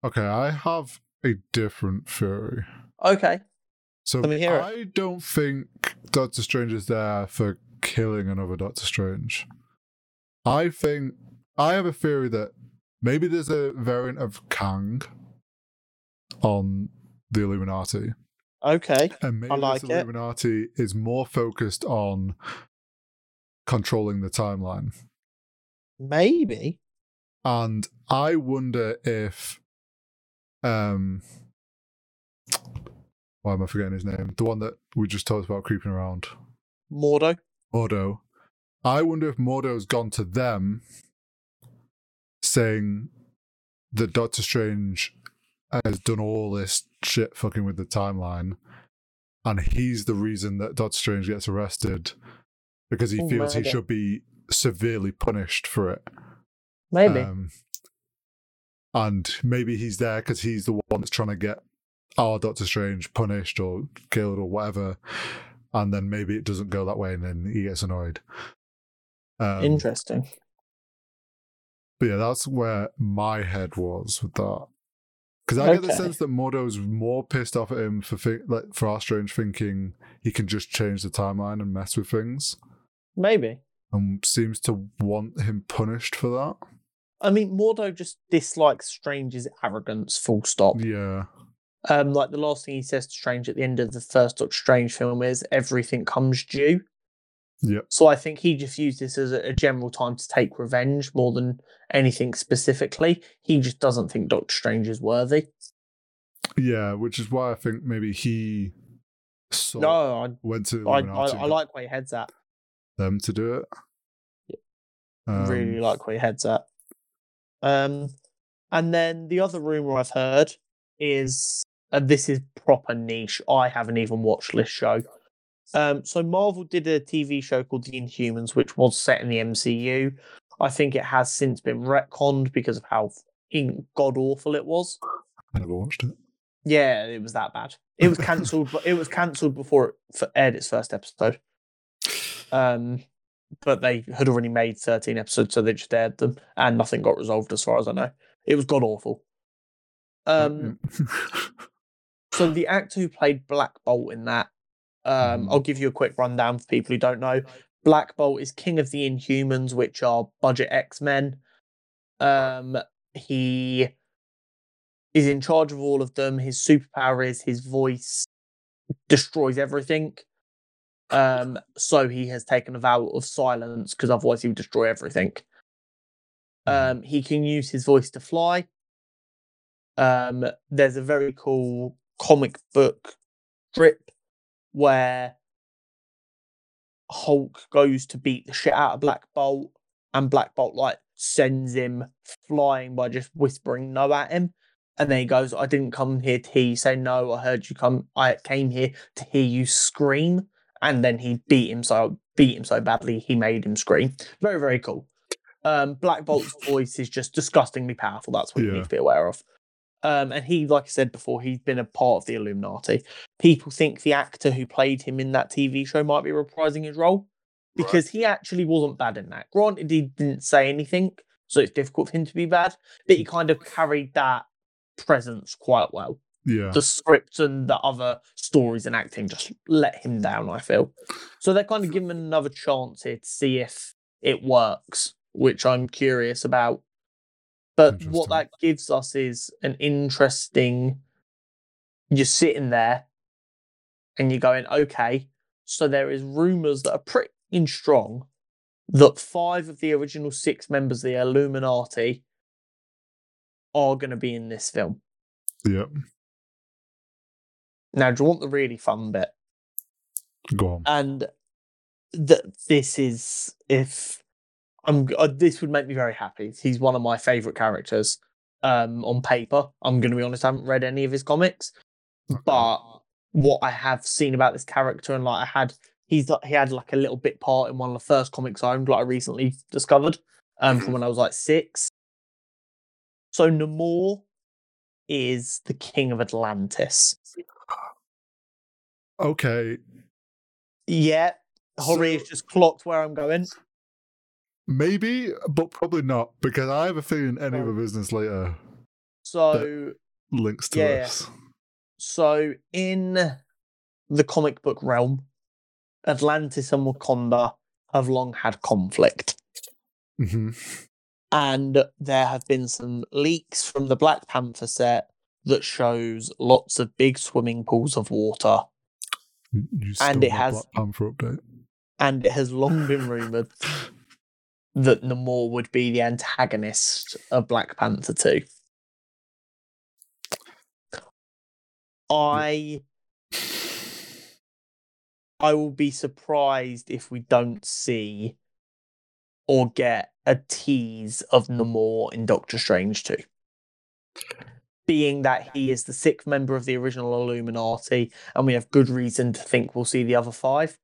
Okay, I have a different theory. Okay. So Let me hear it. I don't think Doctor Strange is there for killing another Doctor Strange. I think I have a theory that maybe there's a variant of Kang on the Illuminati. Okay. And maybe like this it. Illuminati is more focused on controlling the timeline. Maybe. And I wonder if um why am I forgetting his name? The one that we just talked about creeping around. Mordo. Mordo. I wonder if Mordo's gone to them saying that Doctor Strange has done all this shit fucking with the timeline and he's the reason that Doctor Strange gets arrested because he feels he should be severely punished for it. Maybe. Um, and maybe he's there because he's the one that's trying to get our Doctor Strange punished or killed or whatever. And then maybe it doesn't go that way and then he gets annoyed. Um, Interesting. but yeah, that's where my head was with that. Because I get the sense that Mordo's more pissed off at him for thi- like for our strange thinking he can just change the timeline and mess with things. Maybe. and seems to want him punished for that. I mean, Mordo just dislikes Strange's arrogance. Full stop. Yeah. Um, like the last thing he says to Strange at the end of the first Doctor Strange film is everything comes due. Yep. So I think he just used this as a, a general time to take revenge more than anything specifically. He just doesn't think Doctor Strange is worthy. Yeah, which is why I think maybe he sort No, I, went to I, I, I like where your head's at. them to do it. Um, really like where your head's at. Um, and then the other rumor I've heard is, and this is proper niche. I haven't even watched this show. Um, so Marvel did a TV show called The Inhumans, which was set in the MCU. I think it has since been retconned because of how god awful it was. I never watched it. Yeah, it was that bad. It was cancelled, but it was cancelled before it aired its first episode. Um, but they had already made thirteen episodes, so they just aired them, and nothing got resolved, as far as I know. It was god awful. Um, so the actor who played Black Bolt in that, um, Mhm. I'll give you a quick rundown for people who don't know. Black Bolt is king of the Inhumans, which are budget X Men. Um, he is in charge of all of them. His superpower is his voice destroys everything. Um, so he has taken a vow of silence because otherwise he would destroy everything. Um, he can use his voice to fly. Um, there's a very cool comic book strip where Hulk goes to beat the shit out of Black Bolt, and Black Bolt like sends him flying by just whispering no at him. And then he goes, I didn't come here to hear you say no, I heard you come I came here to hear you scream. And then he beat him so beat him so badly he made him scream. Very, very cool. Um Black Bolt's voice is just disgustingly powerful. That's what you need to be aware of. Um, and he, like I said before, he's been a part of the Illuminati. People think the actor who played him in that TV show might be reprising his role because he actually wasn't bad in that. Granted, he didn't say anything, so it's difficult for him to be bad, but he kind of carried that presence quite well. yeah. The script and the other stories and acting just let him down, I feel. So they're kind of giving him another chance here to see if it works, which I'm curious about. But what that gives us is an interesting. You're sitting there and you're going, okay, so there is rumors that are pretty strong that five of the original six members of the Illuminati are going to be in this film. Yep. Now, do you want the really fun bit? Go on. And that this is if I'm uh, this would make me very happy. He's one of my favorite characters um on paper. I'm going to be honest, I haven't read any of his comics, but what I have seen about this character and like I had he's he had like a little bit part in one of the first comics I owned like I recently discovered um from when I was like 6. So Namor is the king of Atlantis. Okay. Yeah, Hori has just clocked where I'm going. Maybe, but probably not, because I have a feeling any other business later So links to Yeah, this. So, in the comic book realm, Atlantis and Wakanda have long had conflict. hmm And there have been some leaks from the Black Panther set that shows lots of big swimming pools of water. You And it has- Black Panther update. And it has long been rumored that Namor would be the antagonist of Black Panther 2. I I will be surprised if we don't see or get a tease of Namor in Doctor Strange 2. Being that he is the sixth member of the original Illuminati, and we have good reason to think we'll see the other five,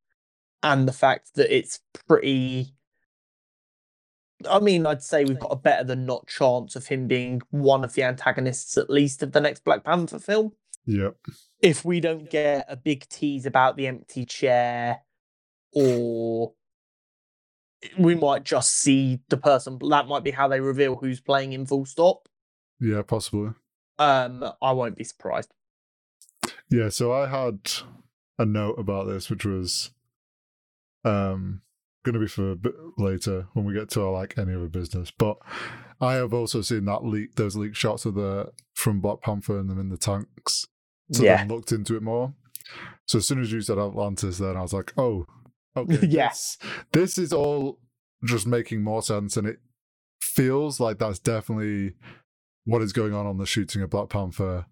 and the fact that it's pretty. I mean, I'd say we've got a better than not chance of him being one of the antagonists, at least, of the next Black Panther film Yep. if we don't get a big tease about the empty chair or we might just see the person that might be how they reveal who's playing in full stop Yeah, possibly. um i won't be surprised Yeah, so I had a note about this, which was um going to be for a bit later when we get to our, like any other business. But I have also seen that leak, those leak shots of the from Black Panther and them in the tanks. So Yeah. then looked into it more. So as soon as you said Atlantis, then I was like, oh, okay, Yes. this is all just making more sense, and it feels like that's definitely what is going on on the shooting of Black Panther.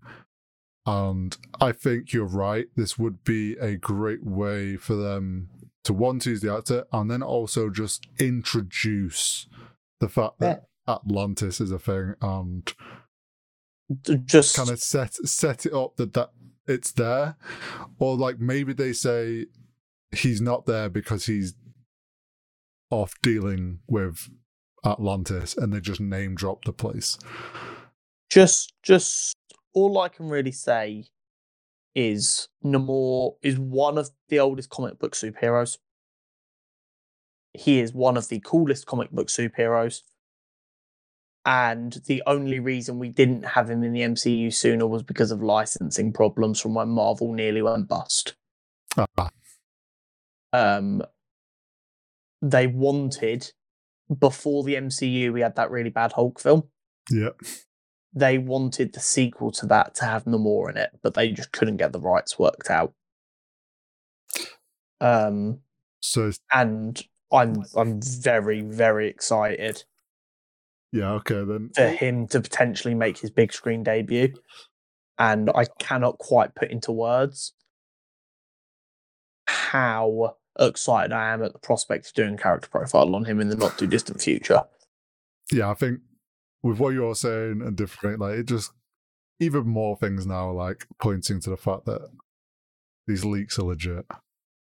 And I think you're right. This would be a great way for them to one to use the actor, and then also just introduce the fact that Atlantis is a thing, and Just kind of set set it up that that it's there, or like maybe they say he's not there because he's off dealing with Atlantis, and they just name drop the place. just just all I can really say is Namor is one of the oldest comic book superheroes. He is one of the coolest comic book superheroes. And the only reason we didn't have him in the MCU sooner was because of licensing problems from when Marvel nearly went bust. Ah, Um, they wanted before the MCU, we had that really bad Hulk film. yeah, they wanted the sequel to that to have Namor in it, but they just couldn't get the rights worked out. Um, so and I'm I'm very very excited yeah, okay then. for him to potentially make his big screen debut, and I cannot quite put into words how excited I am at the prospect of doing character profile on him in the not too distant future. Yeah, I think with what you're saying and different, like it just even more things now, like pointing to the fact that these leaks are legit.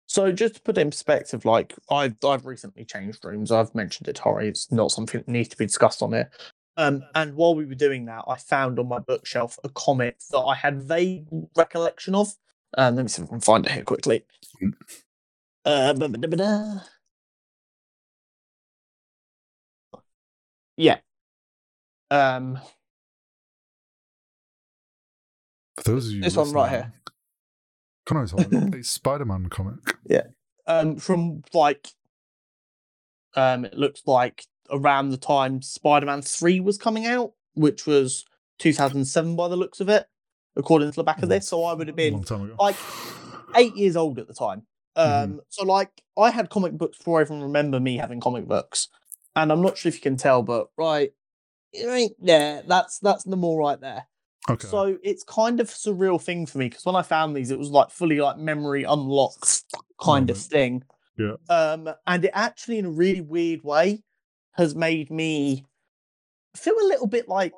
So just to put it in perspective, like I've I've recently changed rooms. I've mentioned it, Tori. It's not something that needs to be discussed on it. Um, and while we were doing that, I found on my bookshelf a comic that I had vague recollection of. Um, let me see if I can find it here quickly. Mm. Uh, ba- ba- da- ba- da. yeah. Um, For those of you, This one right Can I talk? a Spider-Man comic. um, from like, um, it looks like around the time Spider-Man Three was coming out, which was 2007 by the looks of it, according to the back of this. So I would have been long time ago. like eight years old at the time. Um, Mhm. so like I had comic books before I even remember me having comic books, and I'm not sure if you can tell, but right, there, that's that's Namor right there. okay. So it's kind of a surreal thing for me because when I found these, it was like fully like memory unlocked kind of thing. Yeah. Um, and it actually, in a really weird way, has made me feel a little bit like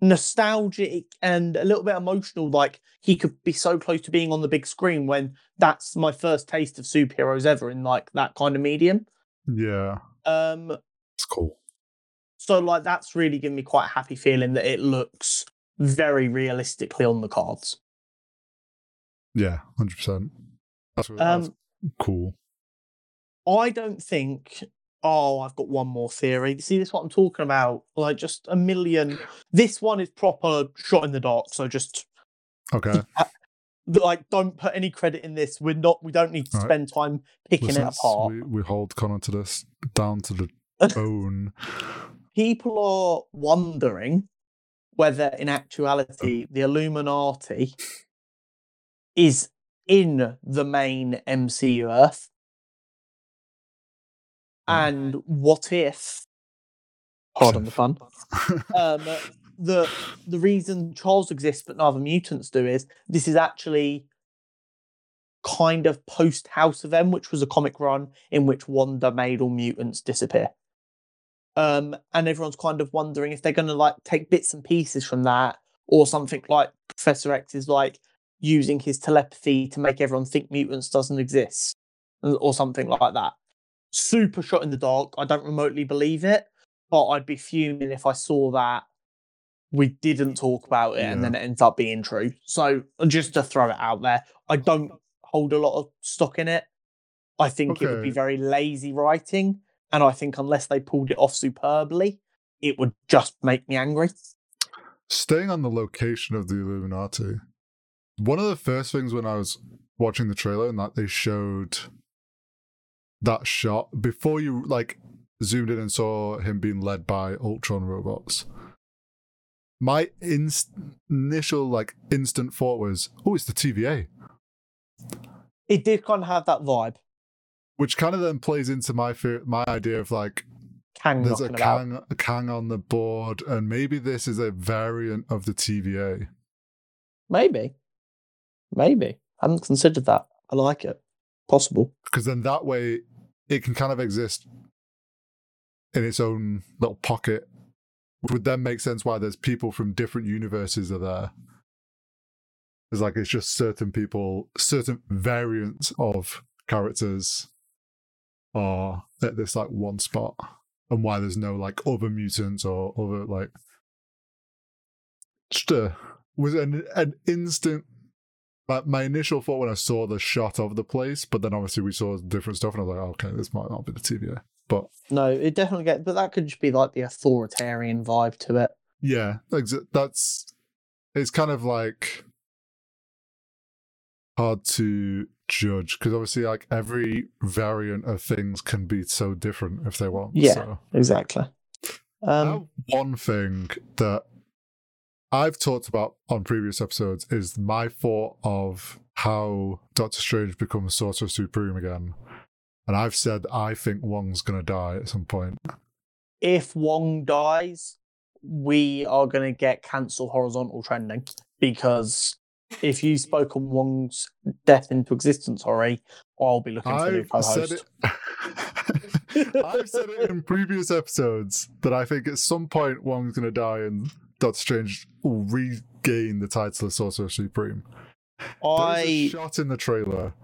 nostalgic and a little bit emotional. Like he could be so close to being on the big screen when that's my first taste of superheroes ever in like that kind of medium. yeah, Um, it's cool. So like that's really given me quite a happy feeling that it looks very realistically on the cards. Yeah, hundred percent. That's, that's Um, cool. I don't think. Oh, I've got one more theory. See, this is what I'm talking about. Like just a million. This one is proper shot in the dark. So just Okay, like don't put any credit in this. We're not. We don't need to Alright. spend time picking it apart. We, we hold Conor to this down to the bone. People are wondering whether, in actuality, the Illuminati is in the main MCU Earth. And what if, pardon the pun, um, the the reason Charles exists but no other mutants do is this is actually kind of post House of M, which was a comic run in which Wanda made all mutants disappear. Um, and everyone's kind of wondering if they're going to like take bits and pieces from that, or something like Professor X is like using his telepathy to make everyone think mutants doesn't exist, or or something like that. Super shot in the dark. I don't remotely believe it, but I'd be fuming if I saw that we didn't talk about it and then it ends up being true. So just to throw it out there, I don't hold a lot of stock in it. I think it would be very lazy writing, and I think unless they pulled it off superbly, it would just make me angry. Staying on the location of the Illuminati, one of the first things when I was watching the trailer and that they showed that shot before you like zoomed in and saw him being led by Ultron robots. My inst- initial like instant thought was, "Oh, it's the TVA," It did kind of have that vibe. Which kind of then plays into my fear, my idea of like Kang there's a. Kang, a Kang on the board, and maybe this is a variant of the TVA. Maybe. Maybe. I hadn't considered that. I like it. Possible. because then that way it can kind of exist in its own little pocket which would then make sense why there's people from different universes are there it's like it's just certain people certain variants of characters are at this like one spot and why there's no like other mutants or other like just a was an an instant my, my initial thought when I saw the shot of the place, but then obviously we saw different stuff, and I was like, oh, okay, this might not be the TVA. But No, it definitely get but that could just be like the authoritarian vibe to it. yeah, that's it's kind of like hard to judge because obviously, like every variant of things can be so different if they want. Yeah. So. Exactly. Um one thing that I've talked about on previous episodes is my thought of how Doctor Strange becomes Sorcerer Supreme again. And I've said I think Wong's going to die at some point. if Wong dies, we are gonna get cancel horizontal trending because if you spoke on Wong's death into existence already, I'll be looking for a new co-host. it. I've said it in previous episodes that I think at some point Wong's going to die and Doctor Strange will regain the title of Sorcerer Supreme. There's a I shot in the trailer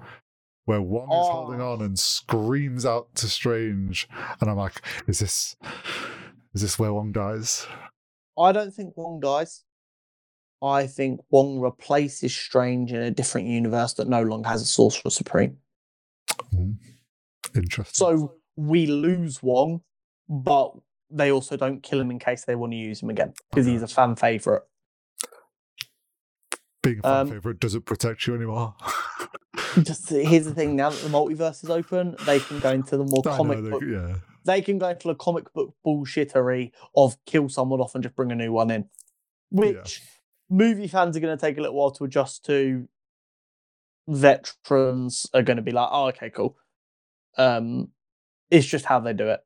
where Wong is ah. holding Oh. on and screams out to Strange, and I'm like, "Is this, is this where Wong dies?" I don't think Wong dies. I think Wong replaces Strange in a different universe that no longer has a Sorcerer Supreme. Interesting. So we lose Wong, but they also don't kill him in case they want to use him again because he's a fan favorite. being a fan um, favorite doesn't protect you anymore. Just here's the thing: now that the multiverse is open, they can go into the more I know, comic they- book. yeah, They can go into the comic book bullshittery of kill someone off and just bring a new one in, which movie fans are going to take a little while to adjust to. Veterans are going to be like, "Oh, okay, cool." Um, it's just how they do it.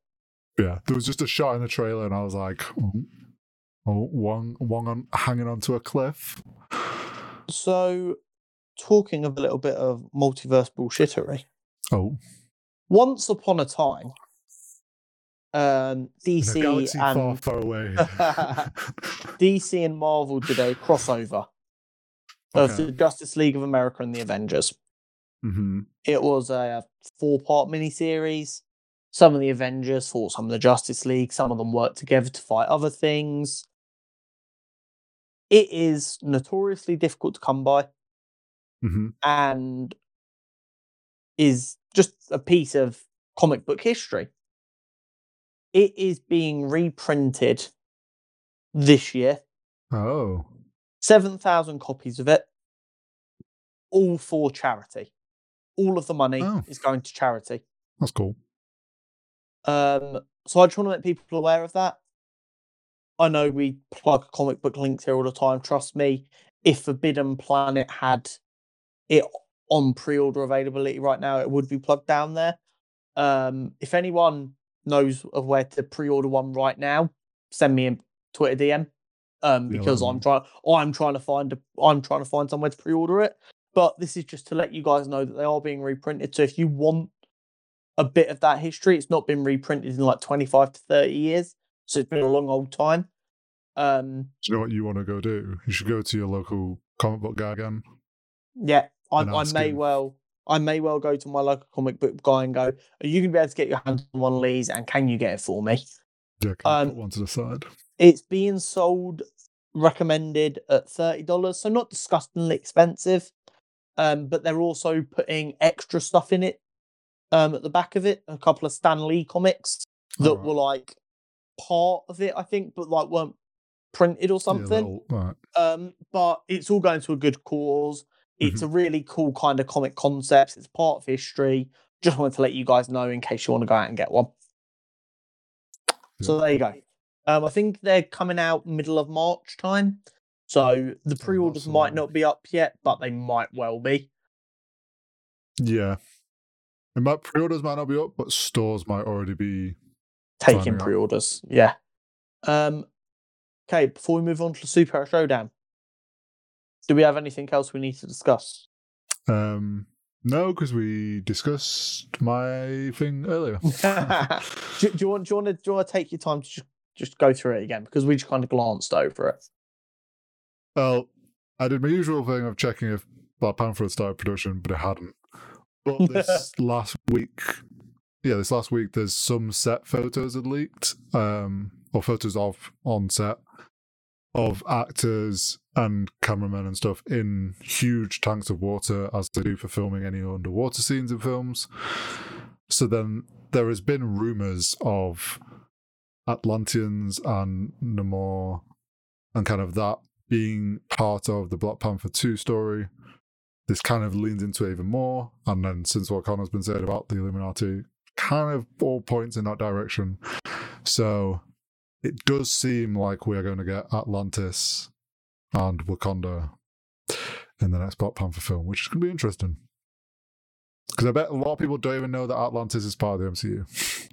yeah. There was just a shot in the trailer, and I was like, "Oh, oh Wong, Wong on hanging onto a cliff." So, talking of a little bit of multiverse bullshittery, Oh, once upon a time, um, DC galaxy far, and far away. DC and Marvel did a crossover of the Justice League of America and the Avengers. hmm It was a four-part miniseries. Some of the Avengers fought some of the Justice League. Some of them worked together to fight other things. It is notoriously difficult to come by. hmm and is just a piece of comic book history. It is being reprinted this year, Oh, 7,000 copies of it, all for charity. All of the money Oh. is going to charity. that's cool. Um, so I just want to make people aware of that. I know we plug comic book links here all the time. Trust me, if Forbidden Planet had it on pre-order availability right now, it would be plugged down there. Um, if anyone knows of where to pre-order one right now, send me a Twitter DM. Um, because me I'm trying, I'm trying to find, a, I'm trying to find somewhere to pre-order it. But this is just to let you guys know that they are being reprinted. So if you want a bit of that history. It's not been reprinted in like 25 to 30 years. So it's been a long old time. Um, Do you know what you want to go do? You should go to your local comic book guy again. yeah, I, I may him. well I may well go to my local comic book guy and go, Are you gonna be able to get your hands on one of these and can you get it for me? Yeah, can Um, put one to the side. It's being sold recommended at $30, so not disgustingly expensive. Um, but they're also putting extra stuff in it um at the back of it, a couple of Stan Lee comics that Alright. were like part of it, I think, but like weren't printed or something. right. Um, but it's all going to a good cause. It's Mm-hmm. a really cool kind of comic concept. It's part of history. Just wanted to let you guys know in case you want to go out and get one. So there you go. Um, I think they're coming out middle of March time. So the pre-orders so might not be up yet, but they might well be. Yeah. It might pre-orders might not be up, but stores might already be. Taking pre-orders. Yeah. Um. Okay. Before we move on to the Super Showdown, do we have anything else we need to discuss? Um, no, because we discussed my thing earlier. do, do you want? Do you want to? Do you want to take your time to just just go through it again because we just kind of glanced over it. well, I did my usual thing of checking if Black Panther had started production, but it hadn't. But this last week, yeah, this last week, there's some set photos that leaked, um, or photos of on set of actors and cameramen and stuff in huge tanks of water, as they do for filming any underwater scenes in films. So then there has been rumors of Atlanteans and Namor and kind of that being part of the Black Panther 2 story. This kind of leans into it even more. And then since what Conor's been saying about the Illuminati, kind of all points in that direction. So it does seem like we are going to get Atlantis and Wakanda in the next Black Panther film, which is going to be interesting. Because I bet a lot of people don't even know that Atlantis is part of the MCU.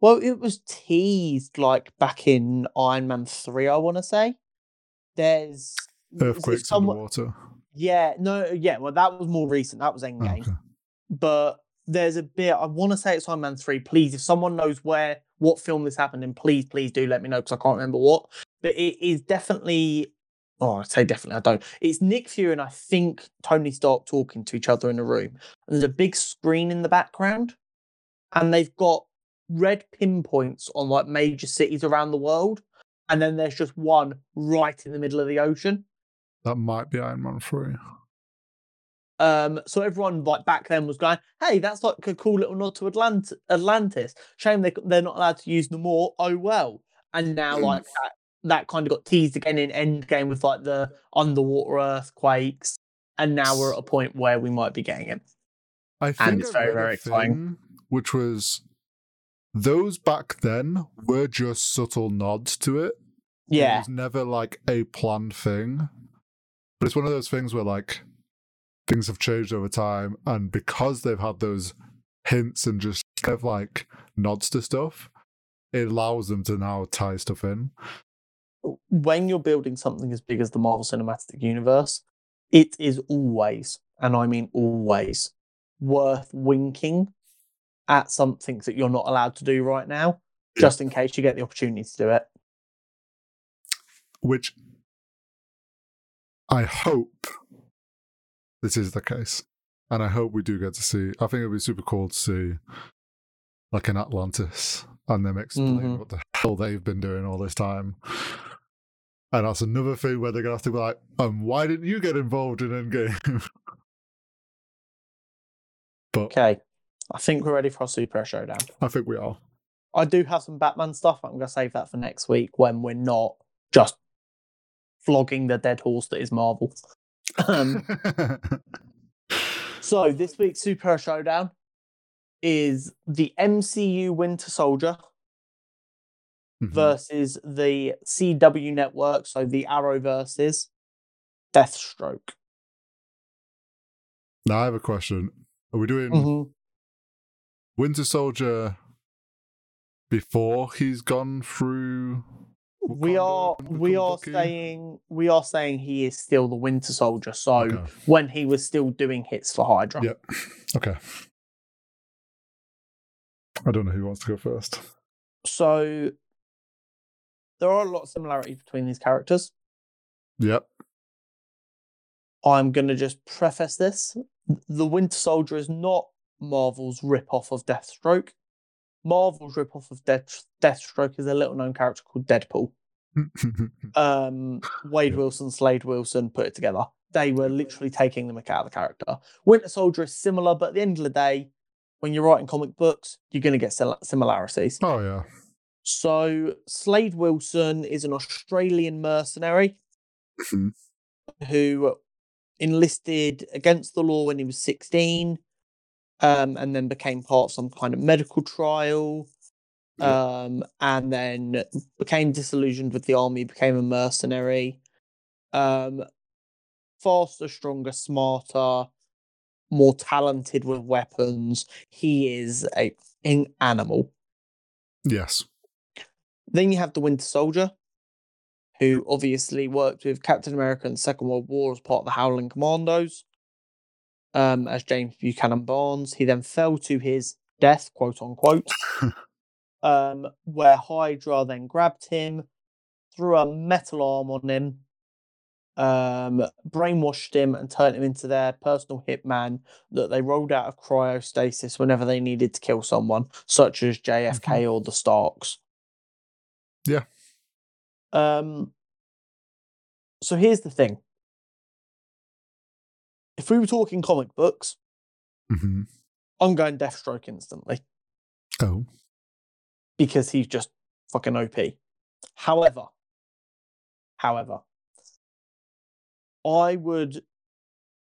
Well, it was teased like back in Iron Man three. I want to say there's Earthquakes somewhat- underwater. Yeah, no, yeah. Well, that was more recent. That was Endgame. okay. but there's a bit I want to say it's Iron Man three. Please, if someone knows where what film this happened in, please, please do let me know because I can't remember what. But it is definitely. Oh, I say definitely. I don't. It's Nick Fury and I think Tony Stark talking to each other in a room. And there's a big screen in the background, and they've got red pinpoints on like major cities around the world, and then there's just one right in the middle of the ocean. That might be Iron Man 3. Um, so everyone like back then was going, "Hey, that's like a cool little nod to Atlant- Atlantis." Shame they they're not allowed to use them more. Oh well. And now like that, that kind of got teased again in Endgame with like the underwater earthquakes, and now we're at a point where we might be getting it. I think it's very, very exciting. Which was those back then were just subtle nods to it. Yeah, it was never like a planned thing. But it's one of those things where like things have changed over time and because they've had those hints and just kind of like nods to stuff, it allows them to now tie stuff in. when you're building something as big as the Marvel Cinematic Universe, it is always, and I mean always, worth winking at something that you're not allowed to do right now, just in case you get the opportunity to do it. Which I hope this is the case. And I hope we do get to see. I think it'd be super cool to see like an Atlantis and them explain Mhm. what the hell they've been doing all this time. And that's another thing where they're gonna have to be like, um, why didn't you get involved in Endgame? but Okay, I think we're ready for our Super Showdown. I think we are. I do have some Batman stuff. I'm going to save that for next week when we're not just flogging the dead horse that is Marvel. Um, So this week's Super Showdown is the MCU Winter Soldier Mhm. versus the CW Network, so the Arrowverse Deathstroke. now I have a question. Are we doing Mhm. Winter Soldier before he's gone through? We are we are saying we are saying he is still the Winter Soldier. So Okay. when he was still doing hits for Hydra. Yep. Okay. I don't know who wants to go first. So there are a lot of similarities between these characters. Yep. I'm going to just preface this. The Winter Soldier is not Marvel's rip-off of Deathstroke. Marvel's rip-off of Death- Deathstroke is a little-known character called Deadpool. Um, Wade. Wilson, Slade Wilson put it together. They were literally taking the mick out of the character. Winter Soldier is similar, but at the end of the day, when you're writing comic books, you're going to get similarities. oh yeah. So Slade Wilson is an Australian mercenary Mhm. who enlisted against the law when he was 16 um, and then became part of some kind of medical trial. Um, and then became disillusioned with the army, became a mercenary. Um, faster, stronger, smarter, more talented with weapons. He is a an animal. Yes. Then you have the Winter Soldier, who obviously worked with Captain America in the Second World War as part of the Howling Commandos. Um, as James Buchanan Barnes, he then fell to his death, quote unquote. um, where Hydra then grabbed him, threw a metal arm on him, um, brainwashed him, and turned him into their personal hitman that they rolled out of cryostasis whenever they needed to kill someone, such as JFK or the Starks. Yeah. Um. So here's the thing. If we were talking comic books, hmm I'm going Deathstroke instantly Oh. because he's just fucking OP. However, however, I would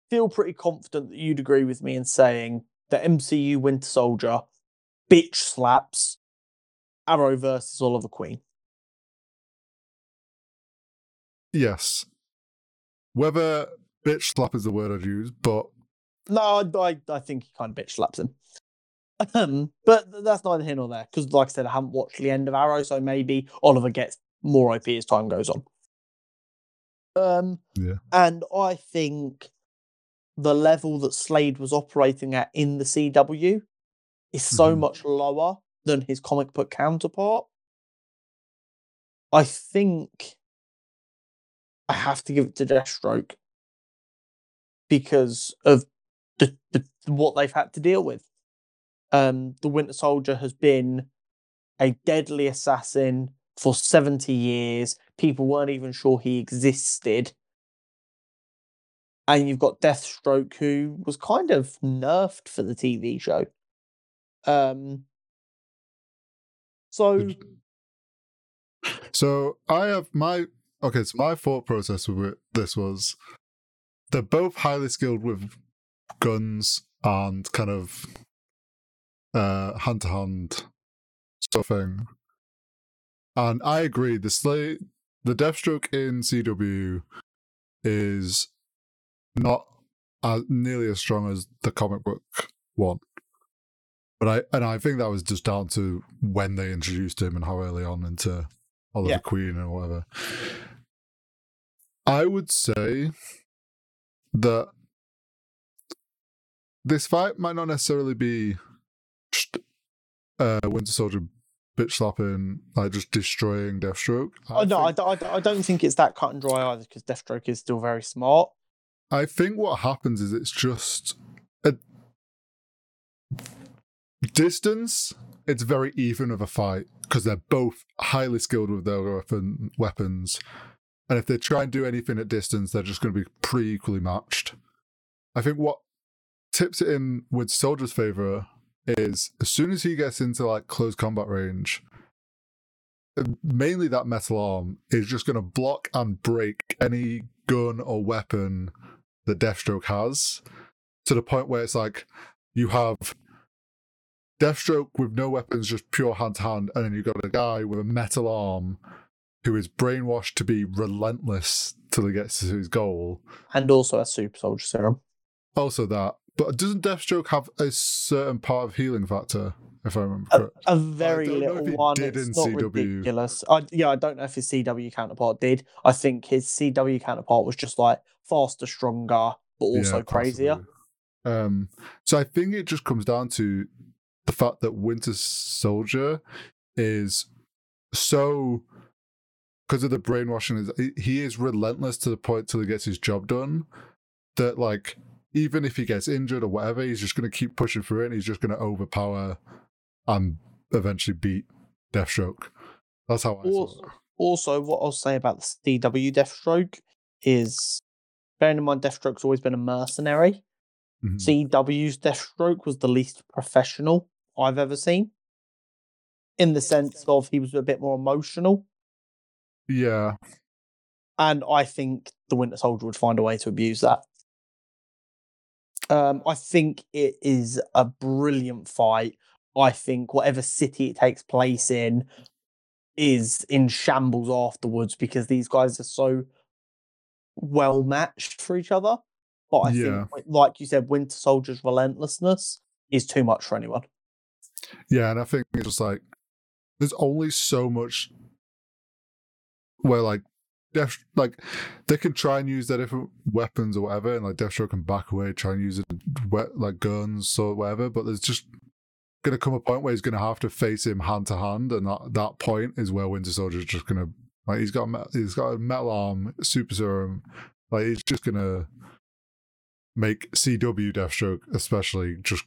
feel pretty confident that you'd agree with me in saying that MCU Winter Soldier bitch slaps Arrowverse Oliver Queen. Yes. Whether bitch slap is the word I'd use, but No, I, I, think he kind of bitch slaps him. Um, but that's neither here nor there because, like I said, I haven't watched the end of Arrow, so maybe Oliver gets more OP as time goes on. Um, Yeah. and I think the level that Slade was operating at in the CW is so Mhm. much lower than his comic book counterpart. I think I have to give it to Deathstroke because of the, the what they've had to deal with. Um, the Winter Soldier has been a deadly assassin for 70 years. People weren't even sure he existed. And you've got Deathstroke, who was kind of nerfed for the TV show. Um, so, So I have my okay. So my thought process with this was they're both highly skilled with guns and kind of uh hand to hand stuffing, and I agree. The Slade, the Deathstroke in CW is not as nearly as strong as the comic book one. But I and I think that was just down to when they introduced him and how early on into Oliver Yeah. Queen or whatever. I would say that this fight might not necessarily be uh, Winter Soldier bitch slapping, like just destroying Deathstroke. oh, no, I, think, I d- I don't think it's that cut and dry either because Deathstroke is still very smart. I think what happens is it's just a distance. It's very even of a fight because they're both highly skilled with their weapon weapons, and if they try and do anything at distance, they're just going to be pretty equally matched. I think what tips it in with Soldier's favor is as soon as he gets into like close combat range, mainly that metal arm is just going to block and break any gun or weapon that Deathstroke has to the point where it's like you have Deathstroke with no weapons, just pure hand to hand, and then you've got a guy with a metal arm who is brainwashed to be relentless till he gets to his goal. And also a super soldier serum. Also, that. But doesn't Deathstroke have a certain part of healing factor, if I remember A, correct? a very little one. did It's in not CW. ridiculous. I, yeah, I don't know if his CW counterpart did. I think his CW counterpart was just like faster, stronger, but also Yeah, crazier. Um, so I think it just comes down to the fact that Winter Soldier is so because of the brainwashing. is- he- is relentless to the point till he gets his job done. That like even if he gets injured or whatever, he's just going to keep pushing through it. and He's just going to overpower and eventually beat Deathstroke. That's how I. Also, also, what I'll say about the CW Deathstroke is, bearing in mind Deathstroke's always been a mercenary. Mhm. CW's Deathstroke was the least professional I've ever seen. In the sense of he was a bit more emotional, Yeah, and I think the Winter Soldier would find a way to abuse that. Um, I think it is a brilliant fight. I think whatever city it takes place in is in shambles afterwards because these guys are so well matched for each other. But I Yeah. think, like you said, Winter Soldier's relentlessness is too much for anyone. Yeah, and I think it's just like there's only so much where like Death like they can try and use their different weapons or whatever, and like Deathstroke can back away, try and use it wet like guns or whatever. But there's just gonna come a point where he's gonna have to face him hand to hand, and that that point is where Winter Soldier's just gonna like he's got he's got a metal arm, super serum, like he's just gonna make CW Deathstroke especially just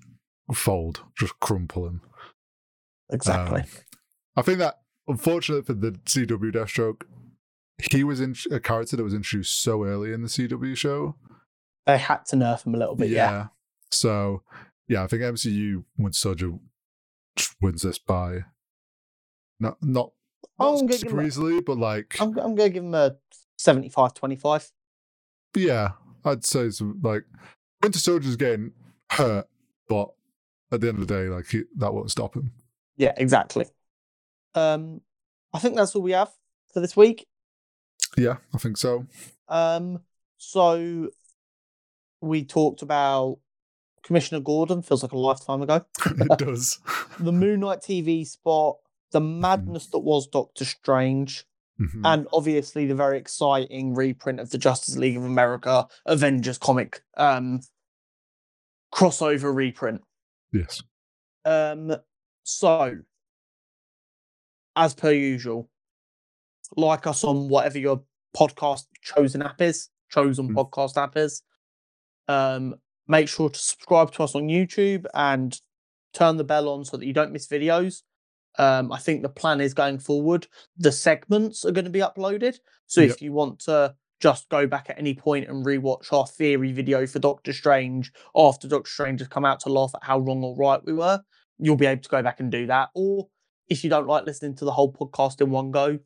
fold, just crumple him. Exactly. Um, I think that unfortunately for the CW Deathstroke, he was in a character that was introduced so early in the CW show. they had to nerf him a little bit. Yeah. So yeah, I think MCU Winter Soldier wins this by not not, Oh, not I'm gonna give super him a- easily, but like I'm, I'm going to give him a 75 25. yeah, I'd say it's like Winter Soldier's getting hurt, but at the end of the day, like he, that won't stop him. Yeah, exactly. Um, I think that's all we have for this week. Yeah, I think so. Um, so we talked about Commissioner Gordon, feels like a lifetime ago. it does. The Moon Knight TV spot, the madness that was Doctor Strange, Mhm. and obviously the very exciting reprint of the Justice League of America Avengers comic um crossover reprint. yes. Um, so as per usual, like us on whatever your podcast chosen app is, chosen Mm. podcast app is. Um, make sure to subscribe to us on YouTube and turn the bell on so that you don't miss videos. Um, I think the plan is going forward, the segments are going to be uploaded. So Yep. if you want to just go back at any point and rewatch our theory video for Doctor Strange after Doctor Strange has come out to laugh at how wrong or right we were, you'll be able to go back and do that. Or if you don't like listening to the whole podcast in one go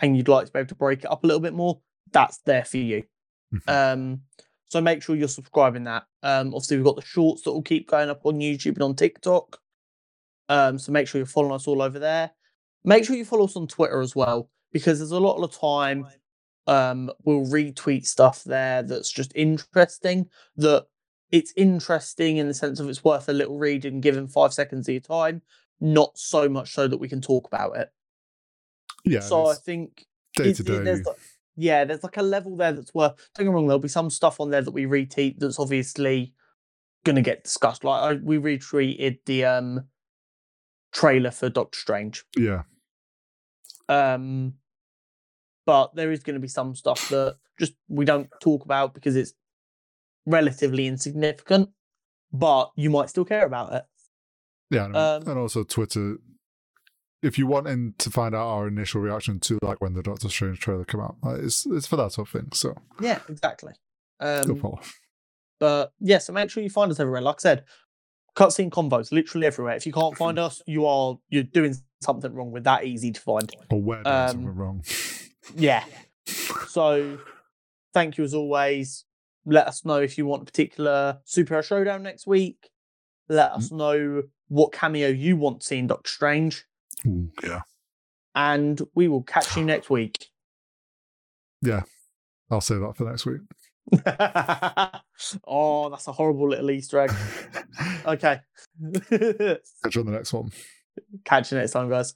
and you'd like to be able to break it up a little bit more, that's there for you. Mhm. Um, so make sure you're subscribing that. Um, obviously we've got the shorts that will keep going up on YouTube and on TikTok. Um, so make sure you're following us all over there. Make sure you follow us on Twitter as well, because there's a lot of the time um we'll retweet stuff there that's just interesting. That it's interesting in the sense of it's worth a little read and given five seconds of your time, not so much so that we can talk about it. Yeah. so I think day to day. there's like- yeah, there's like a level there that's worth. Don't get me wrong, there'll be some stuff on there that we retweet that's obviously going to get discussed. Like I, we retweeted the um trailer for Doctor Strange, Yeah. um, but there is going to be some stuff that just we don't talk about because it's relatively insignificant, but you might still care about it. Yeah, and, Um, and also Twitter. If you want in to find out our initial reaction to like when the Doctor Strange trailer came out, like, it's it's for that sort of thing. So Yeah, exactly. Um. But yeah, so make sure you find us everywhere. Like I said, cutscene convos literally everywhere. If you can't find us, you are you're doing something wrong. We're that easy to find. Or where doing um, something wrong. Yeah. So thank you as always. Let us know if you want a particular superhero showdown next week. Let us know what cameo you want to see in Doctor Strange. Yeah, And we will catch you next week. Yeah. I'll say that for next week. oh, that's a horrible little Easter egg. Okay. Catch you on the next one. Catch you next time, guys.